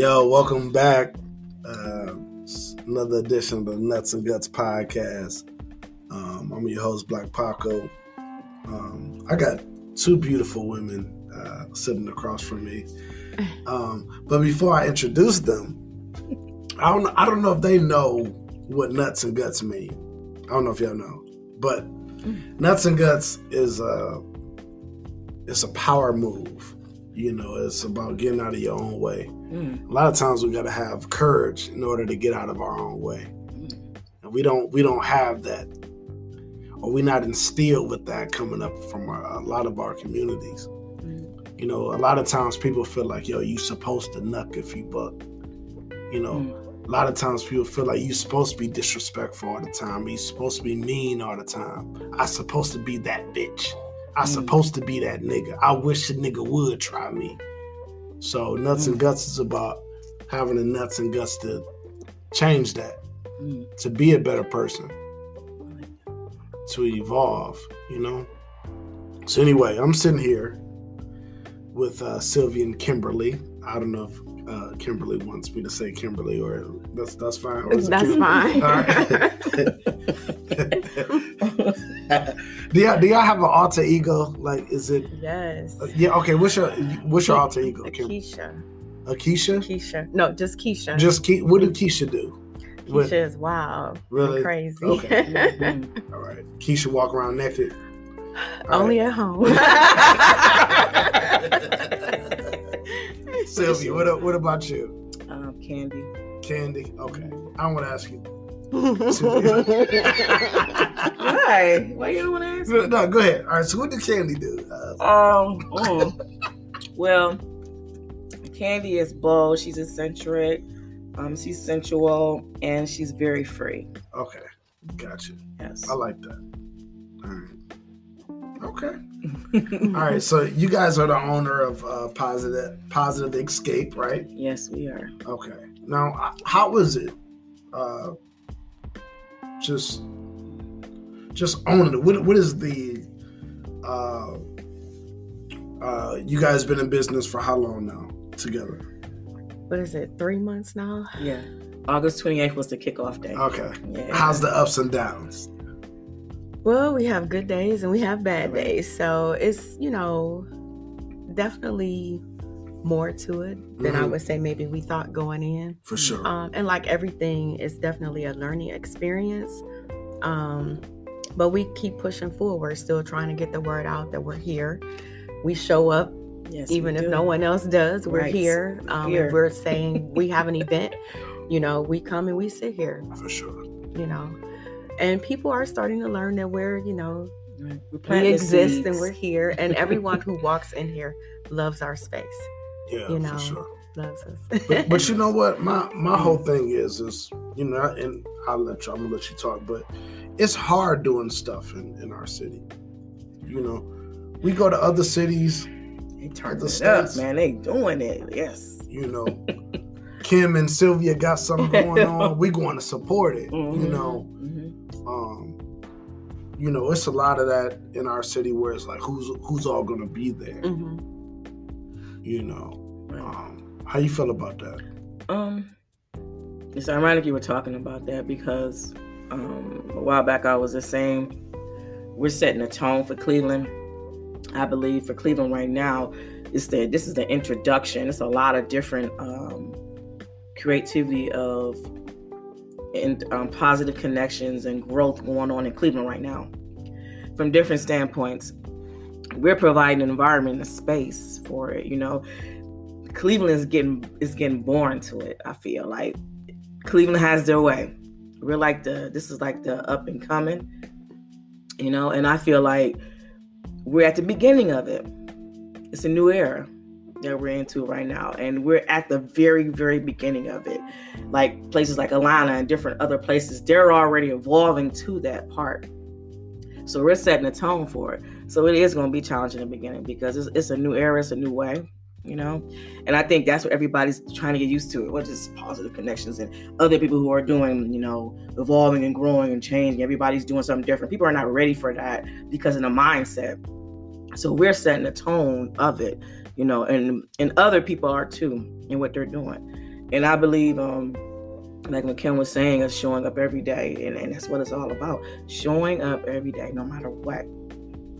Yo, welcome back. Uh, another edition of the Nuts and Guts podcast. Um, I'm your host, Black Paco. Um, I got two beautiful women uh, sitting across from me. Um, but before I introduce them, I don't I don't know if they know what nuts and guts mean. I don't know if y'all know, but nuts and guts is a it's a power move. You know, it's about getting out of your own way. Mm. A lot of times we got to have courage in order to get out of our own way, and we don't we don't have that, or we're not instilled with that coming up from a, a lot of our communities. You know, a lot of times people feel like, yo, you supposed to knuck if you buck. You know, Mm. a lot of times people feel like you supposed to be disrespectful all the time. You supposed to be mean all the time. I supposed to be that bitch. I Mm. supposed to be that nigga. I wish a nigga would try me. So nuts and guts is about having the nuts and guts to change that, Mm. to be a better person, to evolve. You know. So anyway, I'm sitting here with uh, Sylvia and Kimberly. I don't know if uh, Kimberly wants me to say Kimberly or that's that's fine. Or That's Kim- fine. All right. do y'all do y'all have an alter ego? Like, is it? yes. uh, yeah. Okay. What's your what's your alter ego? Kim? Keisha. Akeisha. Keisha. No, just Keisha. Just Ke- what did Keisha do? what- Keisha is wild. and Really? Crazy. Okay. All right. Keisha walk around naked. All Only right. at home. Sylvia, what what about you? Um, candy. Candy. Okay. I want to ask you. Why? Why you don't want to ask? No, no, go ahead. All right. So what did Candy do? Uh, Um. mm. Well, Candy is bold. She's eccentric. Um, she's sensual and she's very free. okay. Gotcha. Yes. I like that. All right. Okay. All right. So you guys are the owner of uh, Positive Positive Escape, right? Yes, we are. Okay. Now, how was it? Uh, just, just owning it. What, what is the? Uh, uh, you guys been in business for how long now together? what is it? Three months now? Yeah. August 28th was the kickoff day. Okay. Yeah. How's the ups and downs? Well, we have good days and we have bad days. So it's, you know, definitely more to it than I Mhm. would say maybe we thought going in. For sure. Um, and like everything, it's definitely a learning experience. Um, but we keep pushing forward, still trying to get the word out that we're here. We show up Yes, even if do. no one else does. We're Right. here. Um, Here. If we're saying we have an event, you know, we come and we sit here, For sure. you know. And people are starting to learn that we're, you know, Right. We, we planting the exist and we're here. And everyone who walks in here loves our space, Yeah, You know. for sure. loves us. but, but you know what my my whole thing is is you know and i'll let you i'm gonna let you talk but it's hard doing stuff in, in our city you know we go to other cities They turned the it up, man. They doing it. Yes. you know kim and sylvia got something going on we going to support it you Mhm. know Mhm. um you know it's a lot of that in our city where it's like who's who's all gonna be there hmm you know Um how you feel about that Um, it's ironic you were talking about that because um, a while back I was the same. we're setting a tone for Cleveland. I believe for Cleveland right now, it's the this is the introduction. It's a lot of different um, creativity of and um, positive connections and growth going on in Cleveland right now. From different standpoints, we're providing an environment, a space for it. You know, Cleveland is getting is getting born to it. I feel like Cleveland has their way. We're like the this is like the up and coming, you know, and I feel like we're at the beginning of it. It's a new era that we're into right now, and we're at the very very beginning of it. Like places like Atlanta and different other places, they're already evolving to that part. So we're setting a tone for it. So it is going to be challenging in the beginning because it's, it's a new era, it's a new way you know and i think that's what everybody's trying to get used to what is positive connections and other people who are doing you know evolving and growing and changing everybody's doing something different people are not ready for that because in the mindset so we're setting the tone of it you know and and other people are too in what they're doing And I believe, um, like Kim was saying, is showing up every day, and, and that's what it's all about. Showing up every day, no matter what.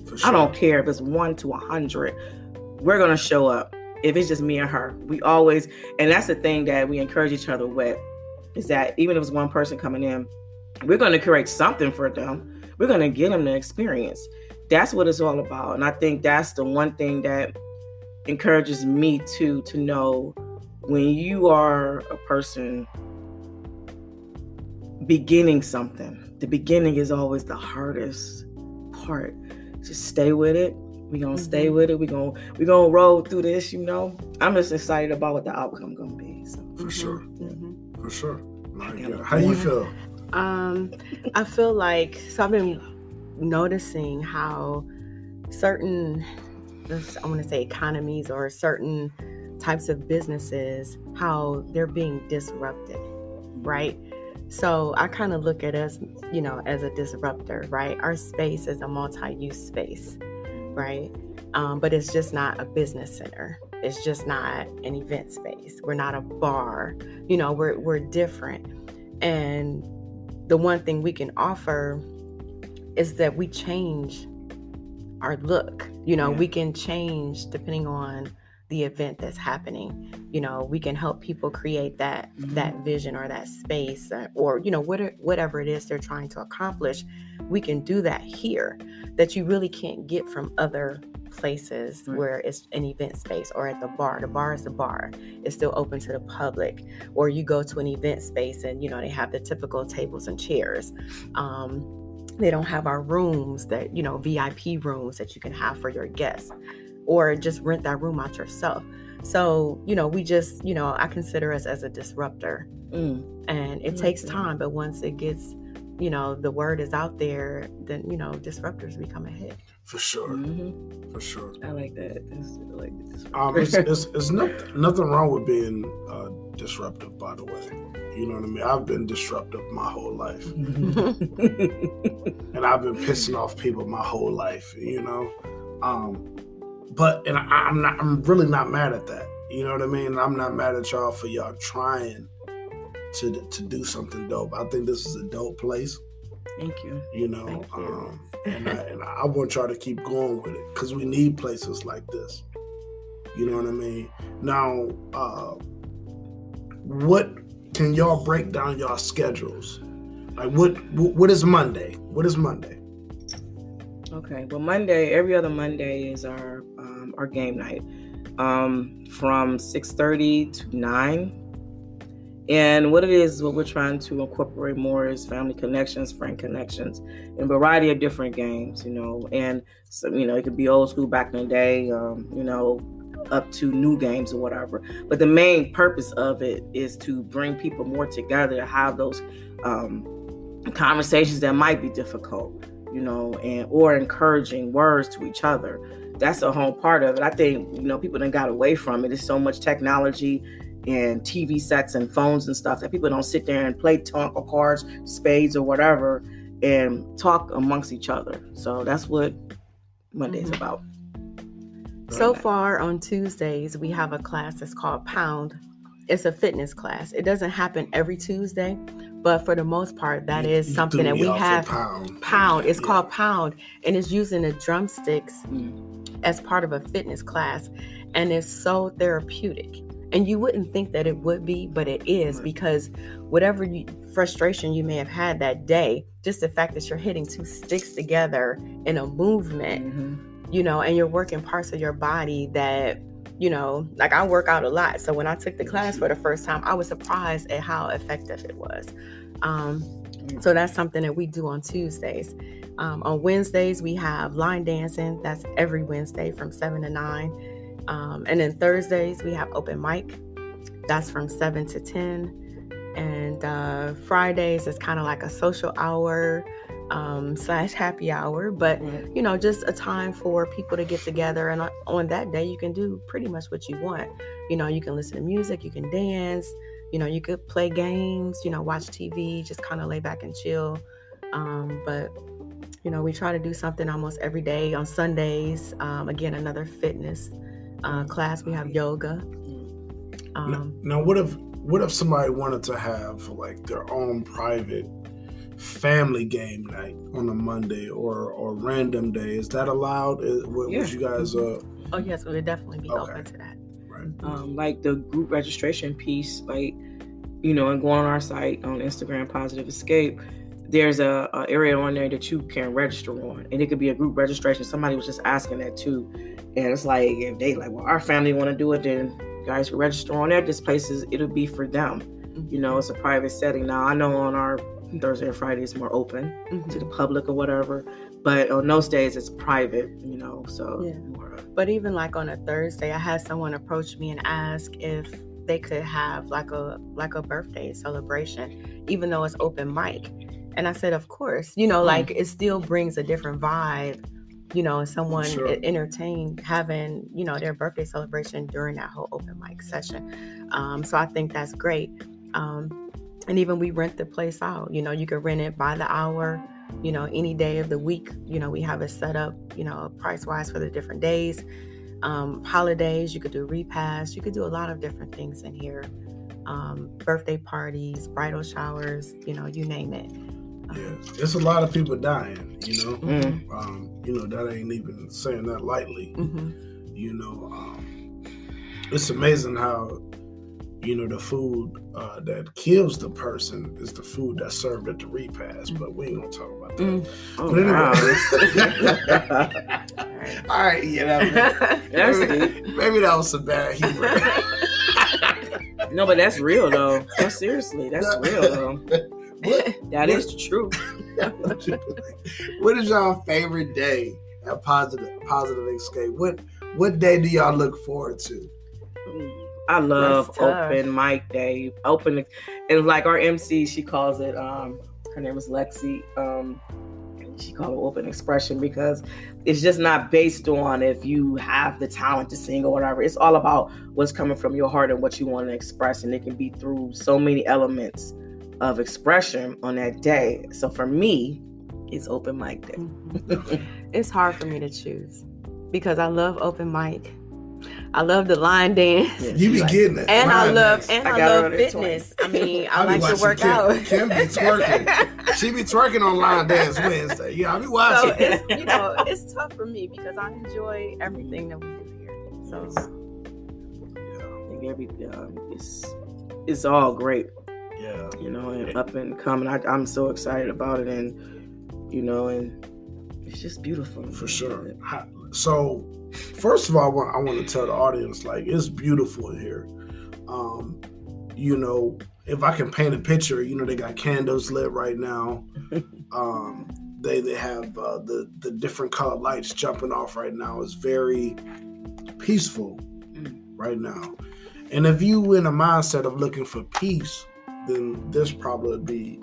For I don't care if it's one to a hundred. We're gonna show up. If it's just me and her, we always, and that's the thing that we encourage each other with, is that even if it's one person coming in, we're gonna create something for them. We're gonna get them the experience. That's what it's all about, and I think that's the one thing that encourages me to to know when you are a person beginning something. The beginning is always the hardest part. Just stay with it. We gonna stay Mhm. with it. We gonna we gonna roll through this. You know, I'm just excited about what the outcome gonna be. So For sure. Mhm. For sure. My I God. got How you feel? Um, I feel like so I've been noticing how certain I want to say economies or certain types of businesses how they're being disrupted, right? So I kind of look at us, you know, as a disruptor, right? Our space is a multi-use space, right? Um, but it's just not a business center. It's just not an event space. We're not a bar. You know, we're we're different. And the one thing we can offer is that we change our look. You know, Yeah. we can change depending on the event that's happening. You know, we can help people create that that vision or that space uh, or you know what, whatever it is they're trying to accomplish. We can do that here that you really can't get from other places Right. where it's an event space or at the bar. The bar is the bar. It's still open to the public or you go to an event space and you know they have the typical tables and chairs um, they don't have our rooms that you know vip rooms that you can have for your guests or just rent that room out yourself so you know we just you know i consider us as a disruptor mm, and it I takes time but once it gets you know the word is out there then you know disruptors become a hit For sure. mhm. For sure. I like that. That's, I like this. Um, it's, it's, it's not, nothing wrong with being uh, disruptive, by the way. You know what I mean? I've been disruptive my whole life, and I've been pissing off people my whole life. You know, um, but and I, I'm not. I'm really not mad at that. You know what I mean? I'm not mad at y'all for y'all trying to to do something dope. I think this is a dope place. Thank you. You know, you. um, and I, and I want y'all to keep going with it because we need places like this. You know what I mean? Now, uh, what can y'all break down y'all schedules? Like what what is Monday? What is Monday? Okay. Well, Monday, every other Monday is our um, our game night um, from six thirty to nine. And what it is, what we're trying to incorporate more is family connections, friend connections, and variety of different games. You know, and so you know it could be old school back in the day. Um, you know, up to new games or whatever. But the main purpose of it is to bring people more together to have those um, conversations that might be difficult you know, and or encouraging words to each other. That's a whole part of it. I think, you know, people done got away from it. There's so much technology and TV sets and phones and stuff that people don't sit there and play tonka cards, spades or whatever and talk amongst each other. So that's what Monday's Mhm. about. So far on Tuesdays, we have a class that's called Pound. It's a fitness class. It doesn't happen every Tuesday, but for the most part, that You- is something that we have. Pound. Pound. It's Yeah. called Pound, and it's using the drumsticks Mm. as part of a fitness class, and it's so therapeutic. And you wouldn't think that it would be, but it is Right. because whatever you, frustration you may have had that day, just the fact that you're hitting two sticks together in a movement Mhm. you know, and you're working parts of your body that, you know, like I work out a lot. So when I took the class for the first time, I was surprised at how effective it was. Um, so that's something that we do on Tuesdays. Um, on Wednesdays, we have line dancing. That's every Wednesday from 7 to 9. Um, and then Thursdays, we have open mic. That's from 7 to 10. And uh, Fridays is kind of like a social hour um, slash happy hour. But Right. you know, just a time for people to get together. And on- on that day, you can do pretty much what you want. You know, you can listen to music, you can dance, you know, you could play games, you know, watch TV, just kind of lay back and chill. Um, but, you know, we try to do something almost every day on Sundays. Um, again, another fitness uh, class. We have yoga. Now, Um, now, what if what if somebody wanted to have like their own private family game night on a Monday or or random day? Is that allowed? Is, what, Yeah. Would you guys? Uh, Oh yes, we would definitely be Okay. open to that. right. um, like the group registration piece, like you know, and go on our site on Instagram, Positive Escape. There's a, a area on there that you can register on, and it could be a group registration. Somebody was just asking that too, and it's like if they like, well, our family want to do it, then you guys can register on there. This place is it'll be for them. You know, it's a private setting. Now I know on our Thursday or Friday is more open Mhm. to the public or whatever, but on those days it's private. You know, so Yeah. more, But even like on a Thursday, I had someone approach me and ask if they could have like a like a birthday celebration, even though it's open mic. And I said, of course. You know, Mm. like it still brings a different vibe. You know, someone Sure. entertained having you know their birthday celebration during that whole open mic session. Um, so I think that's great. Um, and even we rent the place out. You know, you could rent it by the hour you know, any day of the week. You know, we have it set up, you know, price wise for the different days. Um, holidays, you could do repast, you could do a lot of different things in here. Um, birthday parties, bridal showers, you know, you name it. Um, Yeah, it's a lot of people dying. You know, Mm. um, you know that ain't even saying that lightly. mhm. You know, um, it's amazing how you know the food uh, that kills the person is the food that's served at the repast. But we ain't gonna talk about that. Mm. oh, But wow. anyway, all right, yeah, that, That's maybe, maybe that was some bad humor. No, but that's real though. No, seriously, that's real though. what, That is the truth. what is y'all favorite day at Positive Positive Escape? What what day do y'all look forward to? I love open mic day. Open and like our MC, she calls it. Um, her name is Lexi. Um, she called it open expression because it's just not based on if you have the talent to sing or whatever. It's all about what's coming from your heart and what you want to express, and it can be through so many elements of expression on that day. So for me, it's open mic day. Mhm. it's hard for me to choose because I love open mic. I love the line dance. Yeah, You be like- getting it. And I love dance. and I I, love fitness. I mean, I I like to work Kim- out. Kim be twerking. She be twerking on Line Dance Wednesday. Yeah, I be so watching. it's you know it's tough for me because I enjoy everything that we do here. So I think every um, it's it's all great, yeah. you know, and up and coming. I, I'm so excited about it, and you know, and it's just beautiful For sure. How- So, first of all, I want, I want to tell the audience like it's beautiful here. Um, you know, if I can paint a picture, you know, they got candles lit right now. Um, they they have uh, the the different colored lights jumping off right now. It's very peaceful Mm. right now. And if you in a mindset of looking for peace, then this probably would be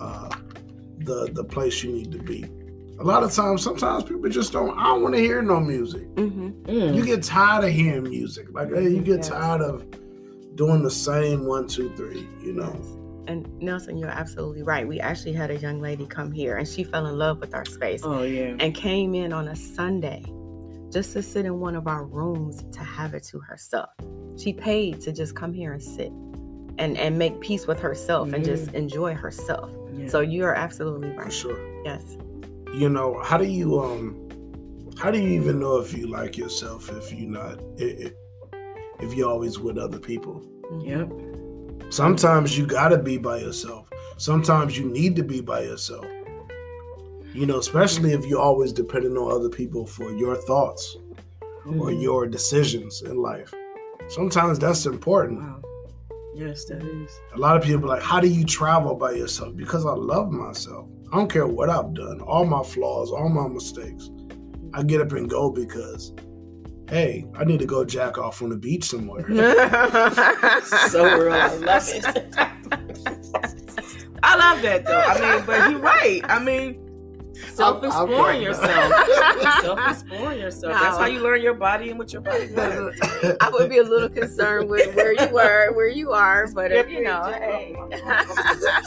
uh, the the place you need to be. A lot of times, sometimes people just don't. I don't want to hear no music. hmm Mm. You get tired of hearing music. Like hey, you get Yes. tired of doing the same one, two, three. You know. And Nelson, you're absolutely right. We actually had a young lady come here and she fell in love with our space oh yeah, and came in on a Sunday just to sit in one of our rooms to have it to herself. She paid to just come here and sit and and make peace with herself and just enjoy herself. yeah. So you are absolutely right. For right. sure. Yes. You know how do you um how do you even know if you like yourself if you're not if, if you're always with other people? Yep. Sometimes you gotta be by yourself. Sometimes you need to be by yourself. You know, especially if you're always depending on other people for your thoughts or Mm. your decisions in life. Sometimes that's important. Wow. Yes, that is. A lot of people are like, how do you travel by yourself? Because I love myself. I don't care what I've done, all my flaws, all my mistakes. I get up and go because, hey, I need to go jack off on the beach somewhere. So real. I love it. I love that though. I mean, but you're right. I mean, self I'm- I'm exploring going yourself. self exploring yourself. That's how you learn your body and what your body does. I would be a little concerned with where you were, where you are, but if, you know, hey.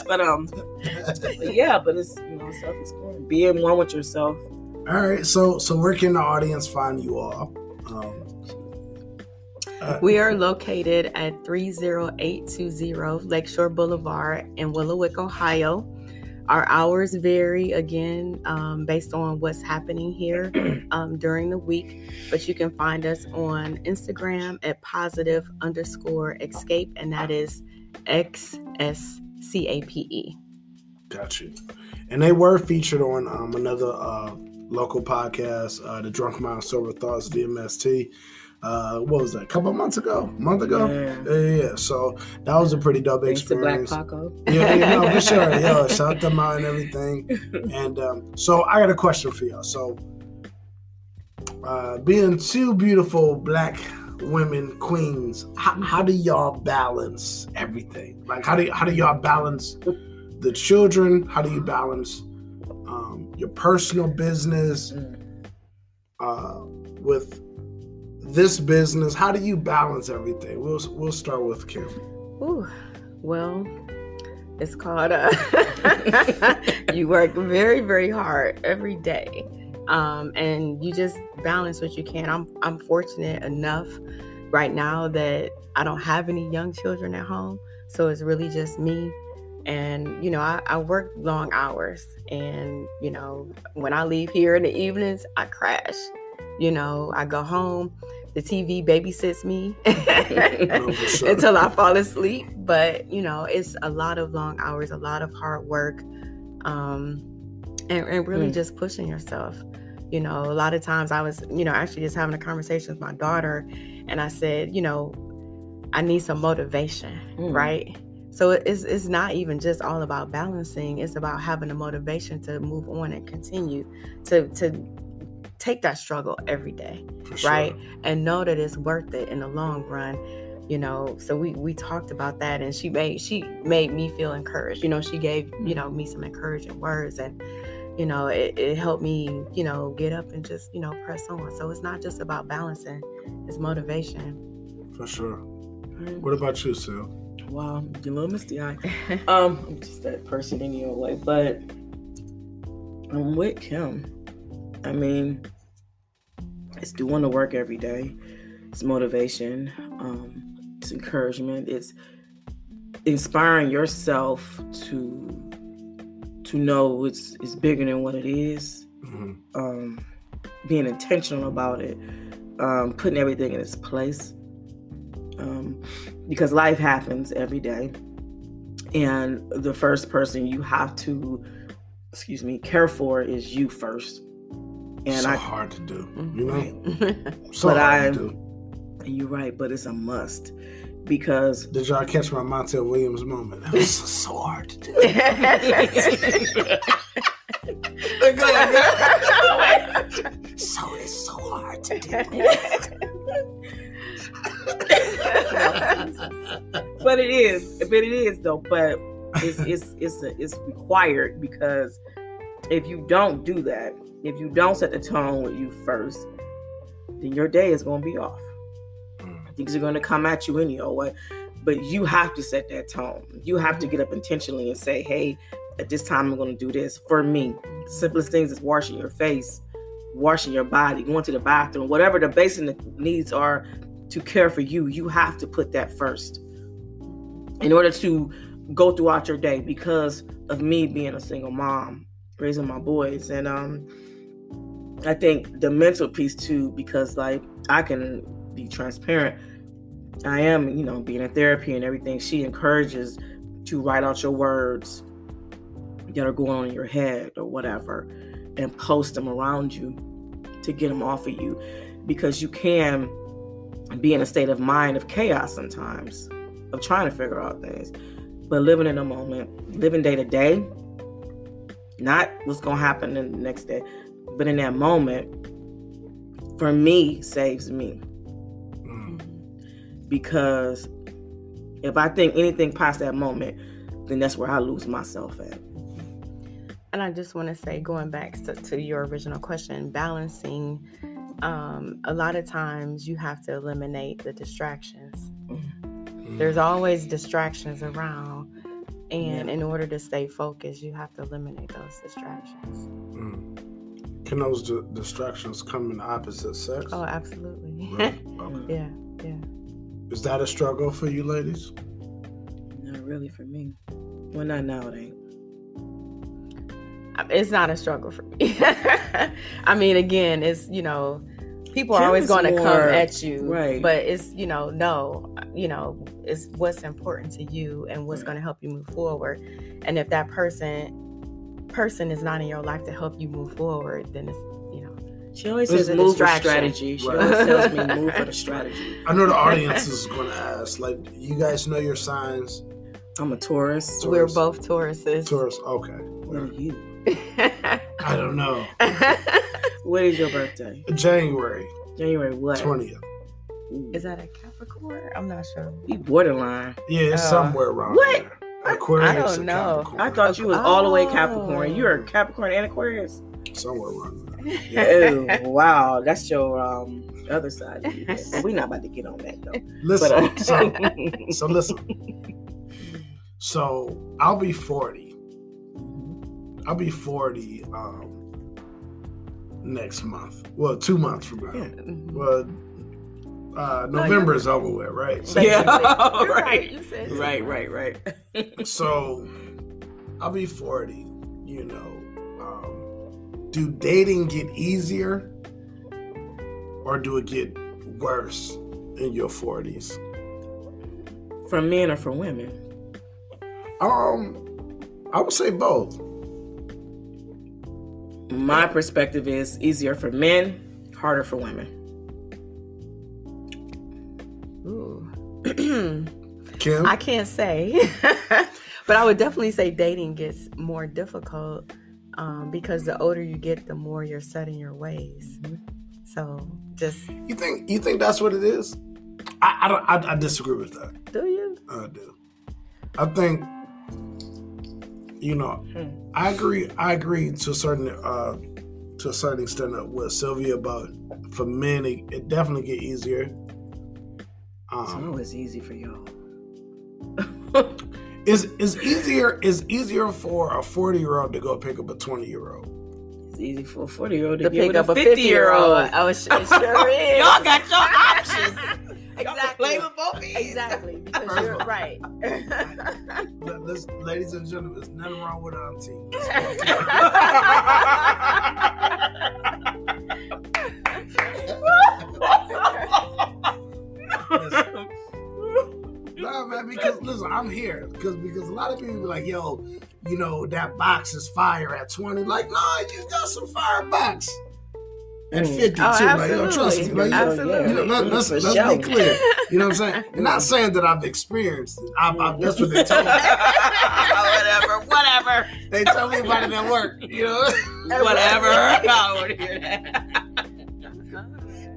but um, but yeah, but it's you know self exploring, being one with yourself. All right, so so where can the audience find you all? Um, we are located at 30820 Lakeshore Boulevard in Willowick, Ohio. Our hours vary again um, based on what's happening here um, during the week, but you can find us on Instagram at positive underscore escape, and that is X S C A P E. Got you. And they were featured on um, another uh, local podcast, uh, the Drunk Mind Sober Thoughts DMST uh, what was that? A couple months ago, a month ago. Yeah. yeah, yeah. So that was a pretty dope Thanks experience. To Black Paco. yeah, yeah, no, for sure. Yo, shout them out and everything. And um, so I got a question for y'all. So, uh, being two beautiful black women queens, how, how do y'all balance everything? Like, how do how do y'all balance the children? How do you balance um, your personal business mm. uh, with this business? How do you balance everything? We'll we'll start with Kim. Ooh, well, it's called uh, you work very very hard every day, um, and you just balance what you can. I'm I'm fortunate enough right now that I don't have any young children at home, so it's really just me. And you know, I, I work long hours, and you know, when I leave here in the evenings, I crash. You know, I go home the TV babysits me until I fall asleep. But you know, it's a lot of long hours, a lot of hard work, um, and, and really mm. just pushing yourself. You know, a lot of times I was, you know, actually just having a conversation with my daughter, and I said, you know, I need some motivation, mm. right? So it's it's not even just all about balancing. It's about having the motivation to move on and continue to to take that struggle every day, sure. right? And know that it's worth it in the long run. You know, so we we talked about that, and she made she made me feel encouraged. You know, she gave you know me some encouraging words, and you know it, it helped me you know get up and just you know press on. So it's not just about balancing; it's motivation. For sure. What about you, Sue? Wow, you little misty eye. um, I'm just that person in your way, but I'm with Kim. I mean, it's doing the work every day. It's motivation. Um, it's encouragement. It's inspiring yourself to to know it's it's bigger than what it is. Mm-hmm. Um, being intentional about it. Um, putting everything in its place. Um, because life happens every day, and the first person you have to, excuse me, care for is you first and so I, hard to do, you mm-hmm. know. Right. so but hard I, to do. You're right, but it's a must because. Did y'all catch my Montel Williams moment? That was so hard to do. so it's so hard to do. but it is, but it is though. But it's it's it's a, it's required because if you don't do that, if you don't set the tone with you first, then your day is going to be off. Mm. Things are going to come at you anyway. But you have to set that tone. You have to get up intentionally and say, hey, at this time I'm going to do this. For me, simplest things is washing your face, washing your body, going to the bathroom, whatever the basic needs are to care for you, you have to put that first in order to go throughout your day because of me being a single mom raising my boys and um I think the mental piece too, because like I can be transparent. I am, you know, being in therapy and everything. She encourages to write out your words that are going on in your head or whatever and post them around you to get them off of you because you can be in a state of mind of chaos sometimes of trying to figure out things but living in the moment living day to day not what's going to happen in the next day but in that moment, for me, saves me. Mm. Because if I think anything past that moment, then that's where I lose myself at. And I just want to say, going back to, to your original question, balancing, um, a lot of times you have to eliminate the distractions. Mm. There's always distractions around. And yeah. in order to stay focused, you have to eliminate those distractions. Mm. Can those d- distractions come in opposite sex? Oh, absolutely. Really? Okay. yeah, yeah. Is that a struggle for you ladies? Not really for me. Well, not now. It ain't. it's not a struggle for me. I mean, again, it's you know, people are always going to come at you, right. But it's you know, no, you know, it's what's important to you and what's Right. going to help you move forward. And if that person person is not in your life to help you move forward, then it's you know, She always It's says a move for distraction. strategy. She Right. always tells me move for the strategy. I know the audience is going to ask, like, you guys know your signs? I'm a Taurus. So- we're both Tauruses. Taurus, okay. What are you? I don't know. What is your birthday? January January what? 20th. Is that a Capricorn? I'm not sure. You borderline. Yeah, it's Uh, somewhere around what? there. Aquarius I don't know. Capricorn. I thought you was all the way Oh. Capricorn. You're a Capricorn and Aquarius. somewhere around there. Oh wow, that's your um other side. Of you. But We're not about to get on that though. Listen, But uh, so, so listen. So I'll be 40. I'll be 40 um, next month. Well, two months from now. Yeah. Well, uh, November is over with, right? So, Yeah, Basically. You're right. You said right, right, right. so I'll be 40. You know, um, do dating get easier or do it get worse in your 40s? For men or for women? Um, I would say both. My perspective is easier for men, harder for women. Ooh. Kim, I can't say, but I would definitely say dating gets more difficult um, because the older you get, the more you're set in your ways. So just you think you think that's what it is? I I, don't, I, I disagree with that. do you? I do. I think you know. Hmm. I agree. I agree to a certain uh, to a certain extent with Sylvia about for men it, it definitely get easier. It's Um, always easy for y'all. is is easier is easier for a forty year old to go pick up a twenty year old. It's easy for a 40 year old to To pick up a 50 year old. Oh, it sure, it is. Y'all got your options. Y'all can Exactly. play with both ends. Exactly, because you're right. Let- ladies and gentlemen, there's nothing wrong with auntie. No, man, because listen, I'm here because because a lot of people be like, yo, you know that box is fire at 20. Like, no, you got some fire box at Mm. 50 Oh. Like, yo, trust me, absolutely. like, you- Absolutely. you know, let, let's, let's sure. be clear. You know what I'm saying? And not saying that I've experienced it. I've, I've, that's what they tell me. whatever, whatever, They tell me about it at work. You know, whatever. I want to hear that.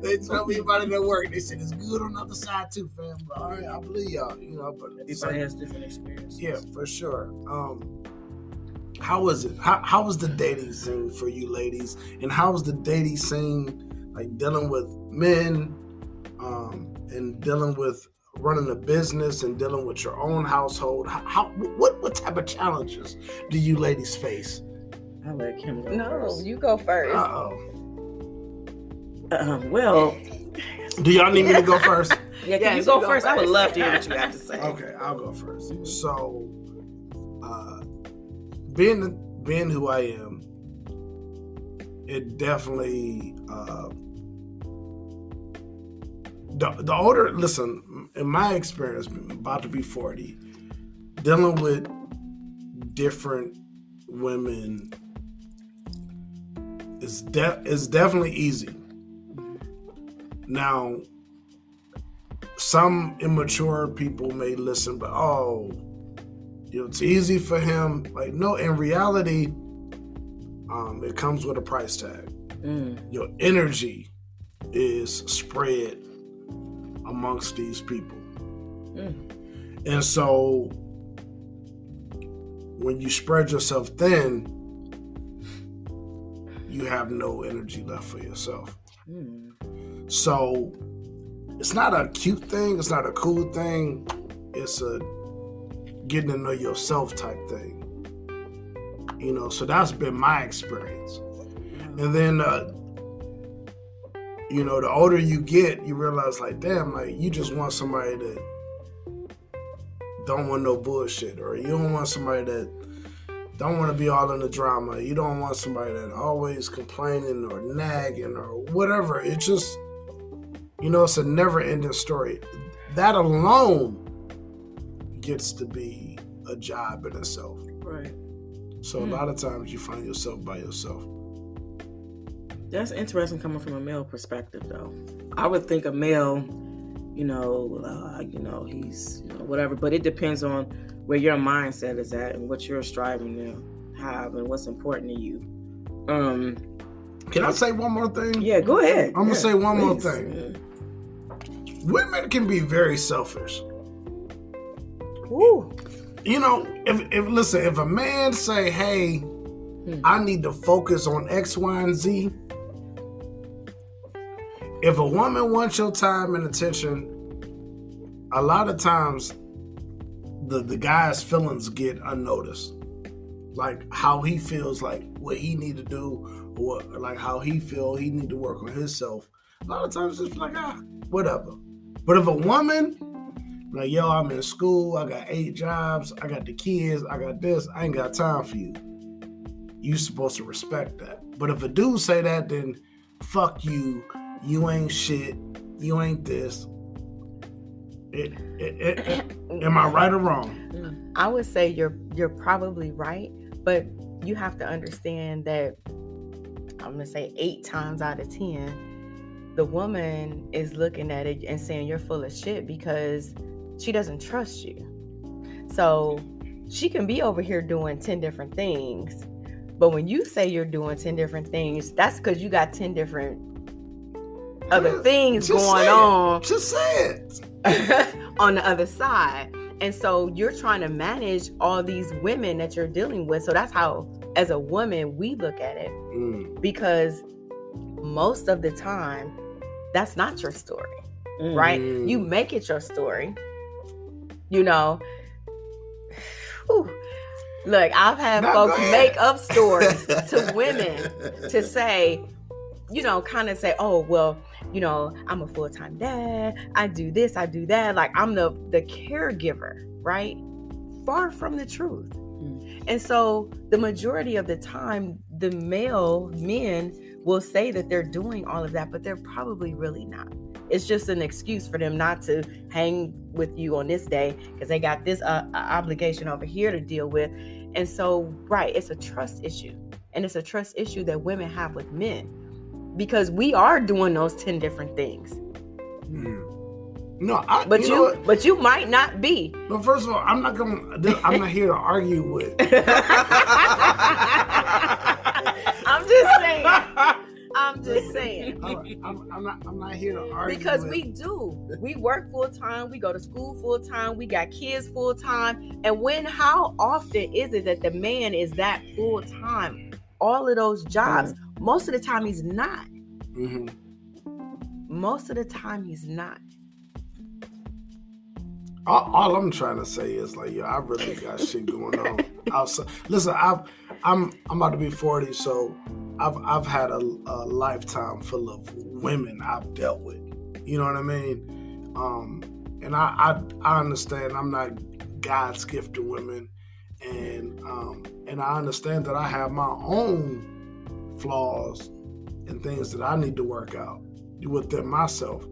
They tell me about it at work. They said it's good on the other side too, fam. But, all right, I believe y'all. You know, but Everybody has different experiences. Yeah, for sure. Um, how was it? How how was the dating scene for you ladies? And how was the dating scene like dealing with men, um, and dealing with running a business and dealing with your own household? How, how what what type of challenges do you ladies face? I'll let Kim go no, first. you go first. Uh well, Do y'all need me to go first? yeah, can Yes, you go you go first? I would love to hear what you have to say. Okay, I'll go first. So, uh, being being who I am, it definitely uh, the the older. Listen, in my experience, about to be forty, dealing with different women is de- is definitely easy. Now, some immature people may listen, but oh, you know, it's easy for him. Like, no, in reality, um, it comes with a price tag. Mm, Your energy is spread amongst these people. mm, And so when you spread yourself thin, you have no energy left for yourself. mm. So it's not a cute thing, it's not a cool thing. It's a getting to know yourself type thing. You know, so that's been my experience. And then uh you know, the older you get, you realize like, damn, like you just want somebody that don't want no bullshit, or you don't want somebody that don't want to be all in the drama. You don't want somebody that always complaining or nagging or whatever. It's just, you know, it's a never ending story. That alone gets to be a job in itself. Right. So Hmm. a lot of times you find yourself by yourself. That's interesting coming from a male perspective, though. I would think a male, you know, uh, you know, he's you know, whatever, but it depends on where your mindset is at and what you're striving to have and what's important to you. Um, Can I say one more thing? yeah, go ahead. I'ma say one more please. thing. Women can be very selfish. Woo. You know, if, if listen, if a man say, "Hey, I need to focus on X, Y, and Z," if a woman wants your time and attention, a lot of times the the guy's feelings get unnoticed. Like how he feels like what he need to do, or like how he feel he need to work on himself. A lot of times it's like ah, whatever. But if a woman like, yo, I'm in school, I got eight jobs, I got the kids, I got this, I ain't got time for you. You supposed to respect that. But if a dude say that, then fuck you, you ain't shit, you ain't this. It, it, it, am I right or wrong? I would say you're you're probably right, but you have to understand that I'm gonna say eight times out of ten, the woman is looking at it and saying you're full of shit because she doesn't trust you. So she can be over here doing 10 different things. But when you say you're doing 10 different things, that's because you got 10 different other things just going on Just say it. on the other side. And so you're trying to manage all these women that you're dealing with. So that's how, as a woman, we look at it Mm. because most of the time, that's not your story, Mm. right? You make it your story. You know, Whew. look, I've had Now, folks make up stories to women to say, you know, kind of say, oh, well, you know, I'm a full time dad. I do this, I do that. Like I'm the the caregiver, right? Far from the truth. Mm. And so the majority of the time, the male men will say that they're doing all of that, but they're probably really not. It's just an excuse for them not to hang with you on this day because they got this uh, uh, obligation over here to deal with. And so, right, it's a trust issue. And it's a trust issue that women have with men because we are doing those 10 different things. Mm. No, I, But you, you, know but you might not be. No, first of all, I'm not gonna. I'm not here to argue with. I'm just saying. I'm just saying. I'm, I'm, I'm not. I'm not here to argue Because with- we do. We work full time, we go to school full time, we got kids full time. And when how often is it that the man is that full time? All of those jobs. Most of the time he's not. Mhm. Most of the time he's not. All, all I'm trying to say is like, yo, I really got shit going on outside. Listen, I've, I'm I'm about to be 40, so I've I've had a, a lifetime full of women I've dealt with. You know what I mean? Um, and I, I I understand I'm not God's gift to women, and um, and I understand that I have my own flaws and things that I need to work out within myself.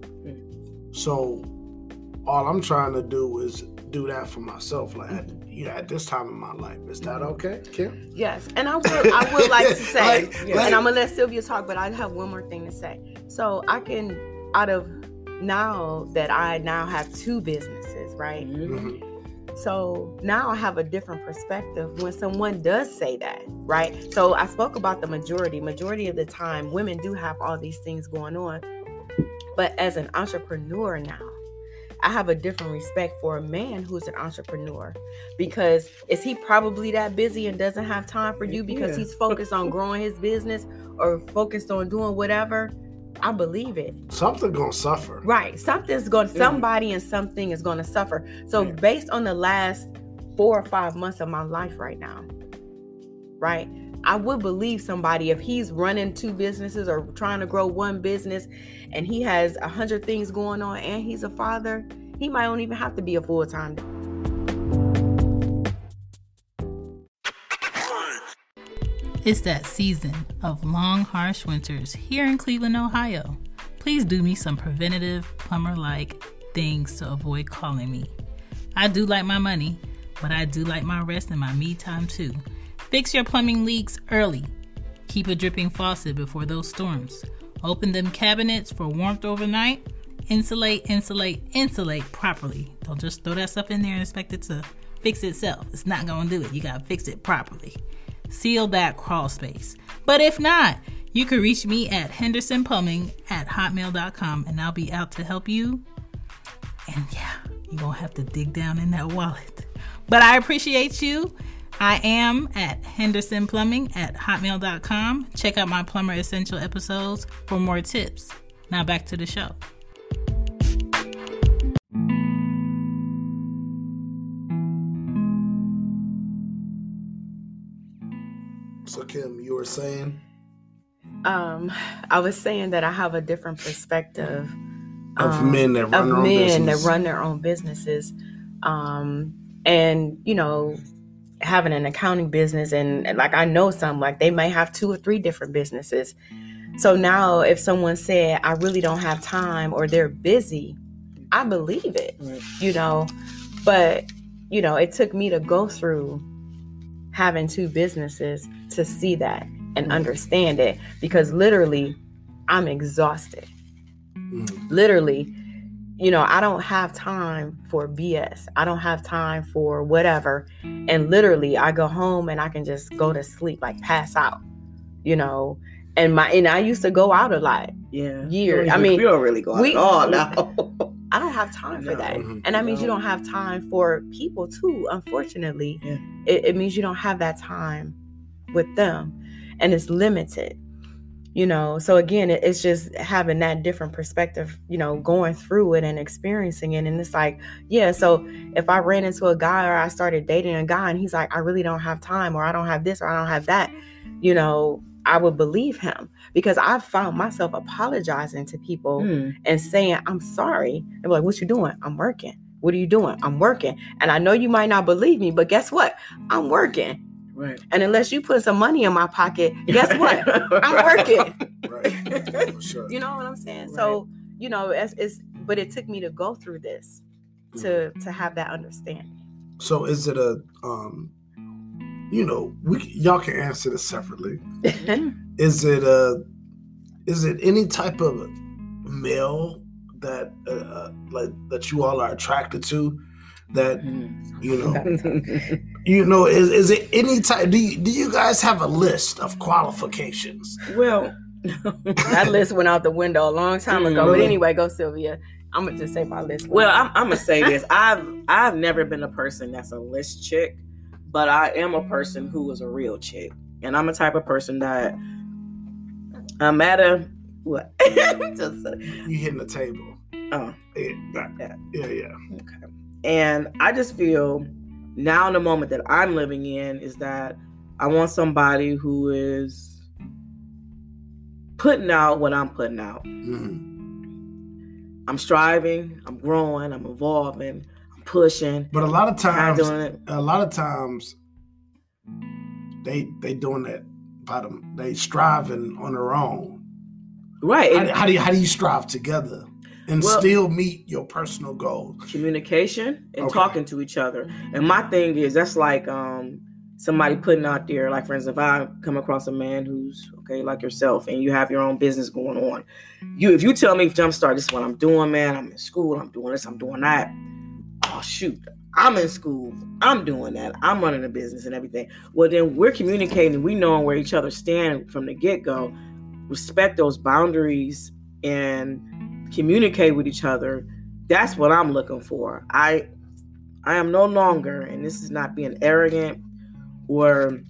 So all I'm trying to do is do that for myself. Like, at, you know, at this time in my life, is that okay, Kim? Yes, and I would I would like to say, Like- and like- I'm gonna let Sylvia talk, but I have one more thing to say. So I can, out of now that I now have two businesses, right? Mhm. Mhm. So now I have a different perspective when someone does say that, right? So I spoke about the majority. Majority of the time, women do have all these things going on. But as an entrepreneur now, I have a different respect for a man who's an entrepreneur because is he probably that busy and doesn't have time for you because Yeah. he's focused on growing his business or focused on doing whatever? I believe it. Something's gonna suffer. Right. Something's going Mhm. somebody and something is going to suffer. So Yeah. based on the last 4 or 5 months of my life right now, right? I would believe somebody if he's running two businesses or trying to grow one business and he has a hundred things going on and he's a father, he might don't even have to be a full time. It's that season of long, harsh winters here in Cleveland, Ohio. Please do me some preventative, plumber like things to avoid calling me. I do like my money, but I do like my rest and my me time too. Fix your plumbing leaks early. Keep a dripping faucet before those storms. Open them cabinets for warmth overnight. Insulate, insulate, insulate properly. Don't just throw that stuff in there and expect it to fix itself. It's not going to do it. You got to fix it properly. Seal that crawl space. But if not, you can reach me at Henderson Plumbing at hotmail.com and I'll be out to help you. And yeah, you're going to have to dig down in that wallet. But I appreciate you. I am at Henderson Plumbing at hotmail.com. Check out my Plumber Essential episodes for more tips. Now back to the show. So Kim, you were saying Um, I was saying that I have a different perspective of um, men that run of their own men business. that run their own businesses, um, and you know, having an accounting business, and like I know some, like they may have two or three different businesses. So now, if someone said, "I really don't have time," or they're busy, I believe it, Right. you know. But you know, it took me to go through having two businesses to see that and understand it because literally, I'm exhausted Mhm. literally you know i don't have time for bs i don't have time for whatever and literally i go home and i can just go to sleep like pass out you know and my and i used to go out a lot Yeah. Years. I mean, we don't really go out we- at all now. i don't have time for No. that Mhm. and that means you don't have time for people too unfortunately Yeah. it, it means you don't have that time with them and it's limited you know so again it's just having that different perspective you know going through it and experiencing it. And it's like yeah so if i ran into a guy or i started dating a guy and he's like i really don't have time or i don't have this or i don't have that you know i would believe him. Because i've found myself apologizing to people Hmm. and saying i'm sorry. And like what you doing? I'm working. What are you doing? I'm working. And i know you might not believe me but guess what? I'm working Right. and unless you put some money in my pocket guess what i'm working Right. Sure. you know what i'm saying so you know it's, it's but it took me to go through this to Mm-hmm. to have that understanding So is it a um you know, we y'all can answer this separately. Is it a is it any type of male that uh, uh like that you all are attracted to that Hmm. you know you know is, is it any type do you, do you guys have a list of qualifications well, that list went out the window a long time mm, ago but anyway go sylvia i'm gonna just say my list well, I'm, I'm gonna say this. I've I've never been a person that's a list chick, but I am a person who is a real chick, and I'm a type of person that I'm at a what? Just, you hitting the table oh, yeah Yeah. yeah yeah Okay. And I just feel now in the moment that I'm living in is that I want somebody who is putting out what I'm putting out. Mhm. I'm striving, I'm growing, I'm evolving, I'm pushing, but a lot of I'm times a lot of times they they doing that by them they striving on their own Right. how, do- how do you how do you strive together and Well- still meet your personal goals communication and Okay. talking to each other. And my thing is that's like um somebody putting out there, like for instance, if I come across a man who's okay, like yourself, and you have your own business going on, you if you tell me jumpstart, this is what I'm doing, man. I'm in school, I'm doing this, I'm doing that. Oh shoot. I'm in school. I'm doing that. I'm running a business and everything. Well, then we're communicating. We know where each other stand from the get go. Respect those boundaries and communicate with each other that's what i'm looking for. I i am no longer and this is not being arrogant or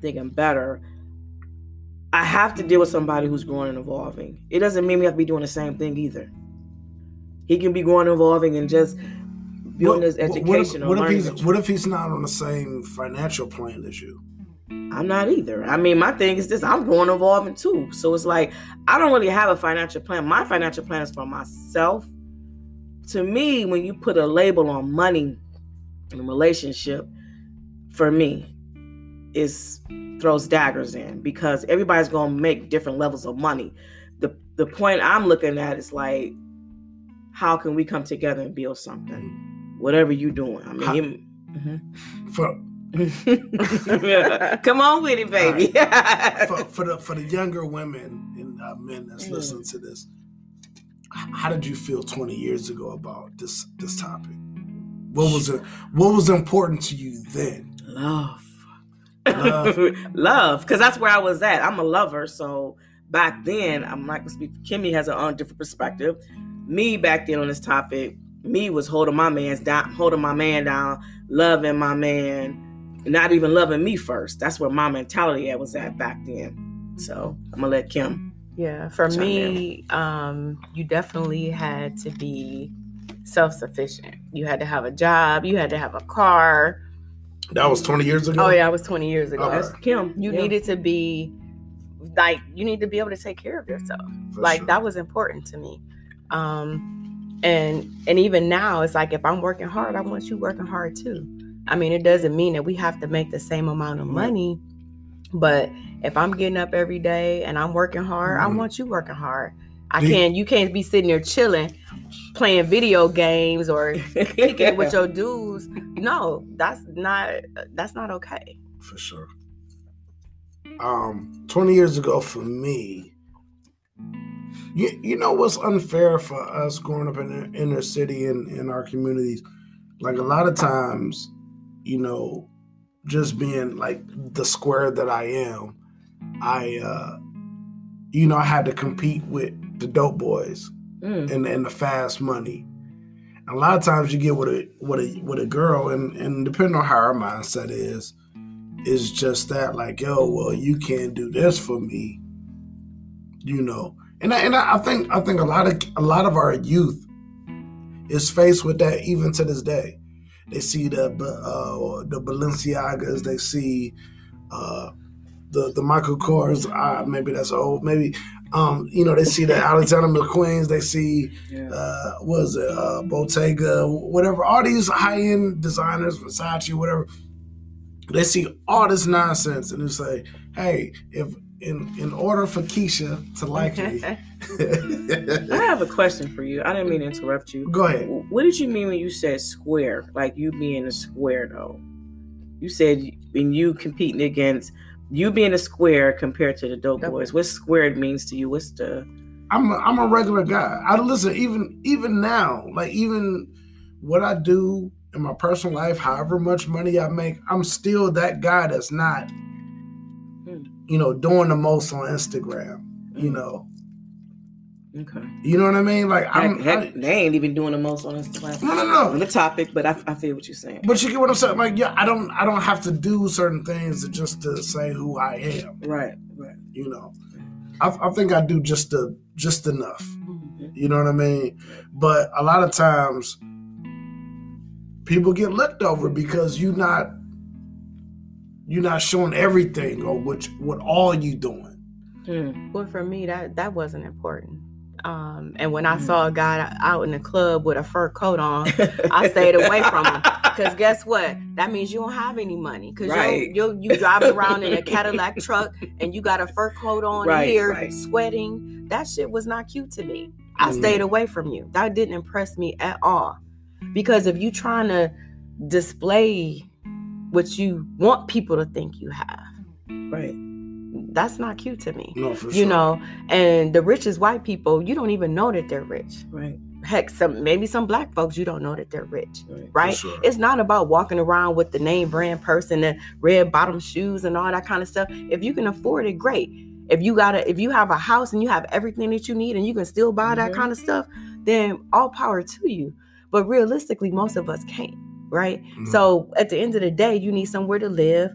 thinking better i have to deal with somebody who's growing and evolving. It doesn't mean we have to be doing the same thing either. He can be growing and evolving and just building his education what if, or what if he's what if he's not on the same financial plan as you I'm not either. I mean, my thing is this I'm growing evolving too. So it's like I don't really have a financial plan. My financial plan is for myself. To me, when you put a label on money in a relationship, for me, is throws daggers in because everybody's gonna make different levels of money. The the point I'm looking at is like, how can we come together and build something? Whatever you're doing. I mean, How- Mhm. For Come on with it, baby. for, for the for the younger women and uh, men that's Mm. listening to this, how did you feel 20 years ago about this this topic? What was it? What was important to you then? Love. Love. Love. Because that's where I was at. I'm a lover. So back then, I'm not to speak. Kimmy has a own different perspective. Me back then on this topic, me was holding my man's down, holding my man down, loving my man, not even loving me first. That's where my mentality at was at back then. So I'm gonna let Kim. Yeah, for me, um, you definitely had to be self sufficient. You had to have a job, you had to have a car. That was 20 years ago. Oh, yeah, it was 20 years ago. Okay. That's Kim. You Yeah. needed to be like, you need to be able to take care of yourself. For like, sure. that was important to me. Um, and and even now, it's like if I'm working hard, I want you working hard too. I mean, it doesn't mean that we have to make the same amount of money, but if I'm getting up every day and I'm working hard, I Mhm. want you working hard. I can't. You can't be sitting there chilling, playing video games or kicking it with your dudes. No, that's not. That's not okay. for sure. Um, 20 years ago for me, you, you know what's unfair for us growing up in the inner city and in our communities? Like a lot of times, you know, just being like the square that I am, I, uh, you know, I had to compete with the dope boys Mm. and, and the fast money. And a lot of times you get with a with a with a girl, and and depending on how her mindset is, is just that like, yo, well, you can't do this for me, you know. And I, and I I think I think a lot of a lot of our youth is faced with that even to this day. They see the uh, the Balenciagas, they see uh, the the Michael Kors. Uh, maybe that's old. Maybe um, you know they see the Alexander McQueen's. They see Yeah. uh, what is it, uh, Bottega, whatever, all these high end designers, Versace, whatever. They see all this nonsense and they say, "Hey, if in in order for Keisha to like me, I have a question for you. I didn't mean to interrupt you. go ahead." What did you mean when you said square? Like you being a square, though. You said when you competing against you being a square compared to the dope Dope. boys. What squared means to you? What's the I'm a, I'm a regular guy. I listen even even now, like even what I do in my personal life, however much money I make, I'm still that guy that's not. You know, doing the most on Instagram. You Mm. know, okay? you know what I mean? Like I'm. Heck, I- they ain't even doing the most on Instagram. no, no, no. On the topic, but I, I feel what you're saying. But you get what I'm saying? Like, yeah, I don't, I don't have to do certain things to just to say who I am. Right, right. You know, I, I think I do just the, just enough. Mhm. You know what I mean? But a lot of times, people get looked over because you're not, you're not showing everything or what, what all you doing. Hmm. Well, for me, that that wasn't important. Um, and when I saw a guy out in the club with a fur coat on, I stayed away from him. Because guess what? That means you don't have any money. Because Right. you you drive around in a Cadillac truck and you got a fur coat on Right, here, right. sweating. That shit was not cute to me. I Mhm. stayed away from you. That didn't impress me at all. Because if you trying to display what you want people to think you have, right. that's not cute to me. No, for sure. You know, and the richest white people, you don't even know that they're rich. Right. Heck, some maybe some black folks, you don't know that they're rich Right. right? sure. It's not about walking around with the name brand person and red bottom shoes and all that kind of stuff. If you can afford it, great. If you got to if you have a house and you have everything that you need and you can still buy that Mhm. kind of stuff, then all power to you. But realistically, most of us can't, right? Mhm. So at the end of the day, you need somewhere to live.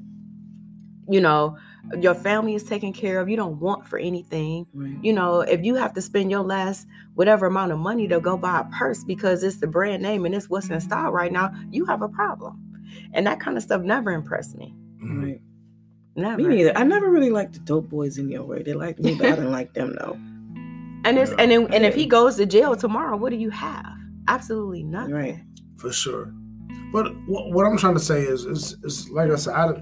You know, your family is taken care of. You don't want for anything Right. you know, if you have to spend your last whatever amount of money to go buy a purse because it's the brand name and it's what's in style right now, you have a problem. And that kind of stuff never impressed me. Mhm. Right. Never. Me neither. I never really liked the dope boys in your way. They liked me, but I didn't like them though. And it's Yeah. and then, and if he goes to jail tomorrow, what do you have? Absolutely nothing. Right. for sure. But what, what I'm trying to say is, is, is like I said, I,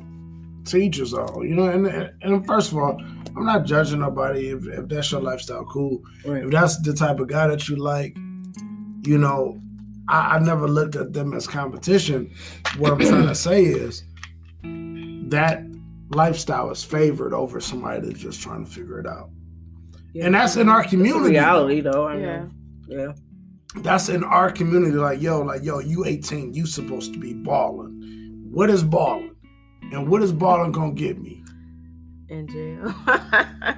teachers all, you know. And and first of all, I'm not judging nobody if, if that's your lifestyle. Cool. Right. If that's the type of guy that you like, you know, I, I never looked at them as competition. What I'm trying to say is that lifestyle is favored over somebody that's just trying to figure it out. And that's in our It's community. reality though. I Yeah. know. Yeah. That's in our community. Like, yo, like, yo, you 18, you supposed to be balling. What is balling? And what is balling gonna get me? In jail.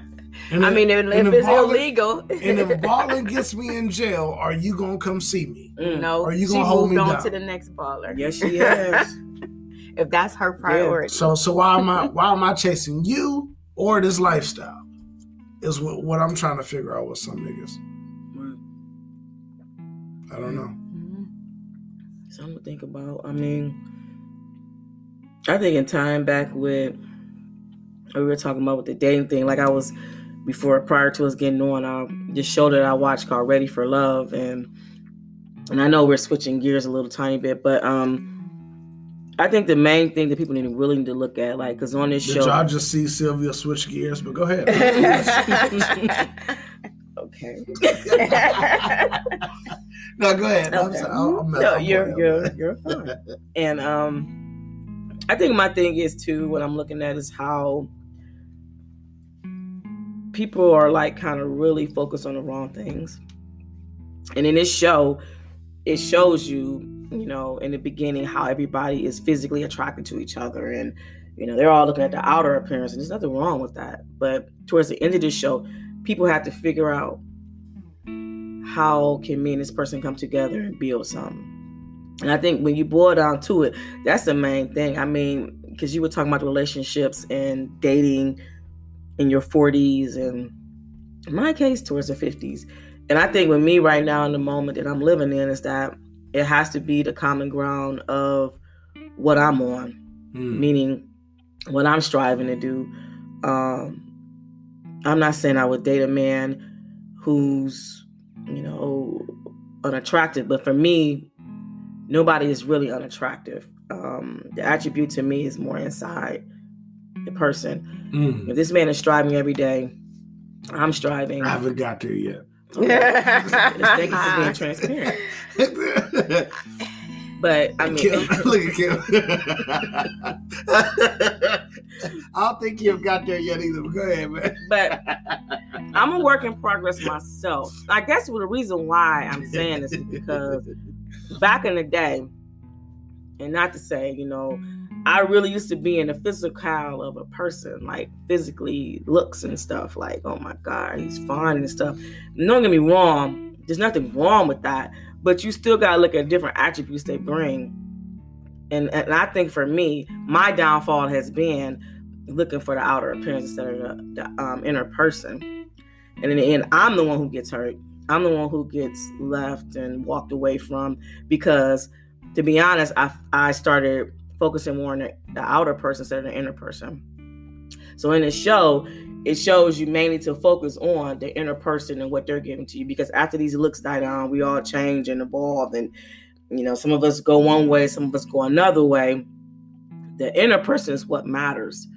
And I if- mean, if, and if it's balling- illegal. And if balling gets me in jail, are you gonna come see me? Mm. no, Are you gonna hold moved me on down? to the next baller. Yes, she is. If that's her priority. So, so why am I why am I chasing you or this lifestyle? Is what, what I'm trying to figure out with some niggas. I don't know. Mhm. Something to think about. I mean, I think in time back with we were talking about with the dating thing, like I was before prior to us getting on, um, this show that I watched called Ready for Love, and and I know we're switching gears a little tiny bit, but um, I think the main thing that people need to really need to look at, like, because on this Did show, y'all just see Sylvia switch gears? But go ahead. okay, no, go ahead. I'm Okay. sorry. I'm- I'm- no, I'm- you're you're you're fine. And um, I think my thing is too. What I'm looking at is how people are like kind of really focused on the wrong things. And in this show, it shows you, you know, in the beginning how everybody is physically attracted to each other, and you know they're all looking at the outer appearance, and there's nothing wrong with that. But towards the end of the show, people have to figure out how can me and this person come together and build something. And I think when you boil down to it, that's the main thing. I mean, because you were talking about relationships and dating in your 40s, and in my case, towards the 50s. And I think with me right now in the moment that I'm living in is that it has to be the common ground of what I'm on, Hmm. meaning what I'm striving to do. Um, I'm not saying I would date a man who's, you know, unattractive, but for me, nobody is really unattractive. Um, the attribute to me is more inside the person. Mm. If this man is striving every day, I'm striving. I haven't got there yet. Thank you for being transparent. But I mean, Kim, look at Kim. I don't think you've got there yet either. But go ahead, man. but I'm a work in progress myself. I guess the reason why I'm saying this is because back in the day, and not to say, you know, I really used to be in the physical of a person, like physically looks and stuff. Like, oh my God, he's fine and stuff. Don't get me wrong, there's nothing wrong with that, but you still gotta look at different attributes they bring. And and I think for me, my downfall has been looking for the outer appearance instead of the, the um, inner person. And in the end, I'm the one who gets hurt. I'm the one who gets left and walked away from because, to be honest, I I started focusing more on the, the outer person instead of the inner person. So in the show, it shows you mainly to focus on the inner person and what they're giving to you because after these looks die down, we all change and evolve, and you know some of us go one way, some of us go another way. The inner person is what matters.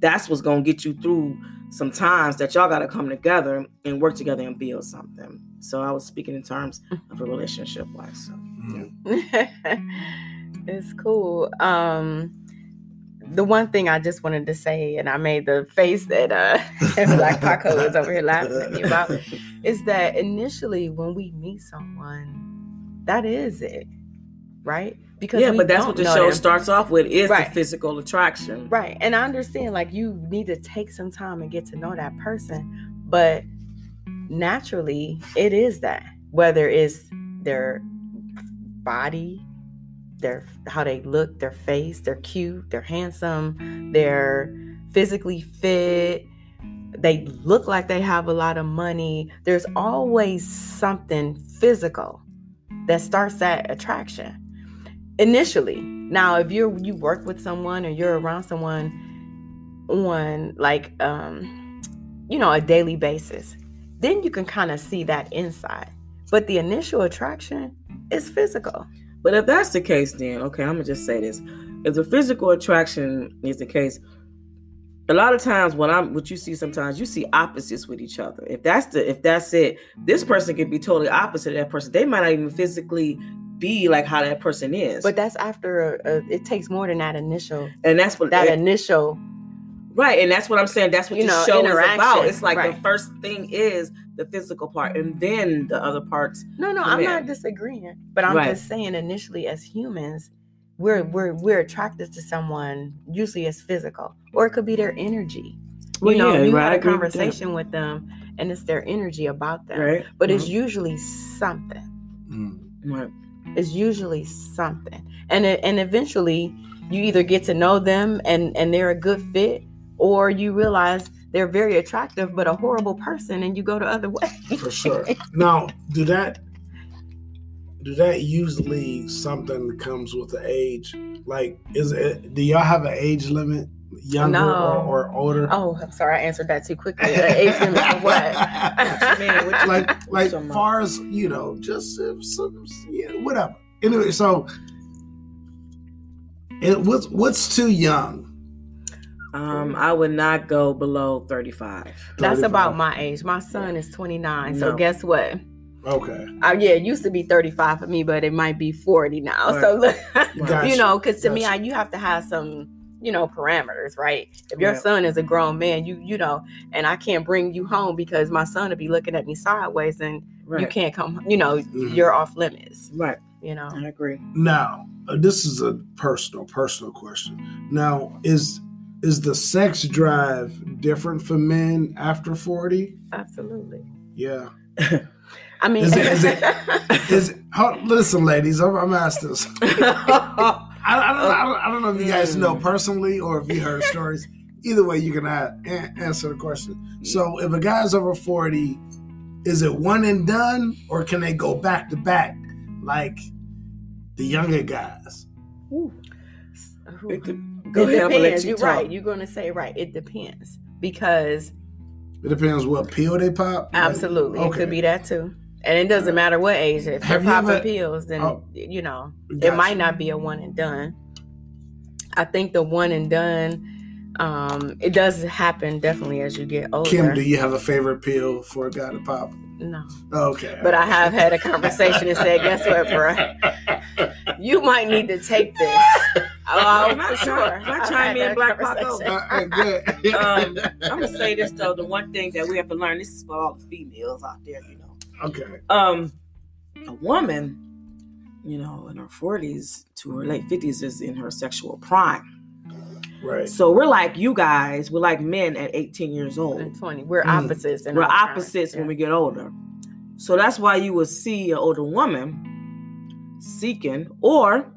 That's what's gonna get you through some times that y'all gotta come together and work together and build something. So I was speaking in terms of a relationship wise. So Mm. it's cool. Um, the one thing I just wanted to say, and I made the face that uh, Black Paco was over here laughing at me about, is that initially when we meet someone, that is it, right? Because yeah, but that's what the show them. starts off with is Right. the physical attraction. Right. And I understand like you need to take some time and get to know that person, but naturally it is that whether it's their body, their how they look, their face, they're cute, they're handsome, they're physically fit, they look like they have a lot of money. There's always something physical that starts that attraction initially. Now, if you're you work with someone or you're around someone, on like um you know a daily basis then you can kind of see that inside but the initial attraction is physical But if that's the case, then okay, I'm gonna just say this: if the physical attraction is the case, a lot of times what I'm what you see sometimes you see opposites with each other. If that's the if that's it, this person could be totally opposite of that person. They might not even physically be like how that person is. but that's after a, a, it takes more than that initial and that's what that and- initial right, and that's what I'm saying. That's what You the know, show is about. It's like the first thing is the physical part, and then the other parts. no no i'm Yeah. not disagreeing but i'm Right. just saying initially as humans we're we're we're attracted to someone usually as physical or it could be their energy Well, you know yeah, you right, had a agree with that. conversation with them and it's their energy about them Right, but it's Mhm. usually something Mm. right. it's usually something and it, and eventually you either get to know them and and they're a good fit or you realize they're very attractive but a horrible person and you go the other way for sure. Now, do that do that usually something that comes with the age? Like, is it? Do y'all have an age limit, younger No. or, or older? oh i'm sorry i answered that too quickly age limit for what What mean? What like, like, talking about? far as you know, just some, yeah, whatever. Anyway, so it what's what's too young? Um, I would not go below 35. That's about my age. My son is 29. So No. guess what? Okay, Uh, yeah, it used to be 35 for me, but it might be 40 now. So look, Gotcha. you know, because to me, I, you have to have some, you know, parameters, right? If your Right. son is a grown man, you you know, and I can't bring you home because my son would be looking at me sideways, and Right. you can't come. You know, Mhm. you're off limits. Right. You know, I agree. Now, uh, this is a personal, personal question. Now, is is the sex drive different for men after forty? absolutely. Yeah. I mean, Is it- is it- Is ho- listen, ladies, I'm, I'm asking this. I, I, don't, I, don't, I don't know if you guys mm. know personally or if you heard stories. Either way, you can a- a- answer the question. So, if a guy's over forty, is it one and done, or can they go back to back like the younger guys? Ooh. It could- Go it ahead, I'm gonna let depends. you You're talk. right. You're going to say right. It depends because It depends what pill they pop. Like, absolutely it could be that too. And it doesn't matter what age. If Have they're you popping ever- pills, then Oh. you know it Gotcha. might not be a one and done. I think the one and done, um, it does happen definitely as you get older. Kim, do you have a favorite pill for a guy to pop? No, Okay. but I have had a conversation and said, "Guess what, bro? You might need to take this." Oh, Can I for chime- sure. can I I've chime in, Black conversation. Uh, uh, um, I'm gonna say this though. The one thing that we have to learn. This is for all the females out there. You know, okay. um, a woman, you know, in her 40s to her late 50s is in her sexual prime. Right. So we're like you guys. We're like men at 18 years old. And Twenty. We're Mm. opposites. in We're our prime. opposites when Yeah. we get older. So that's why you will see an older woman seeking or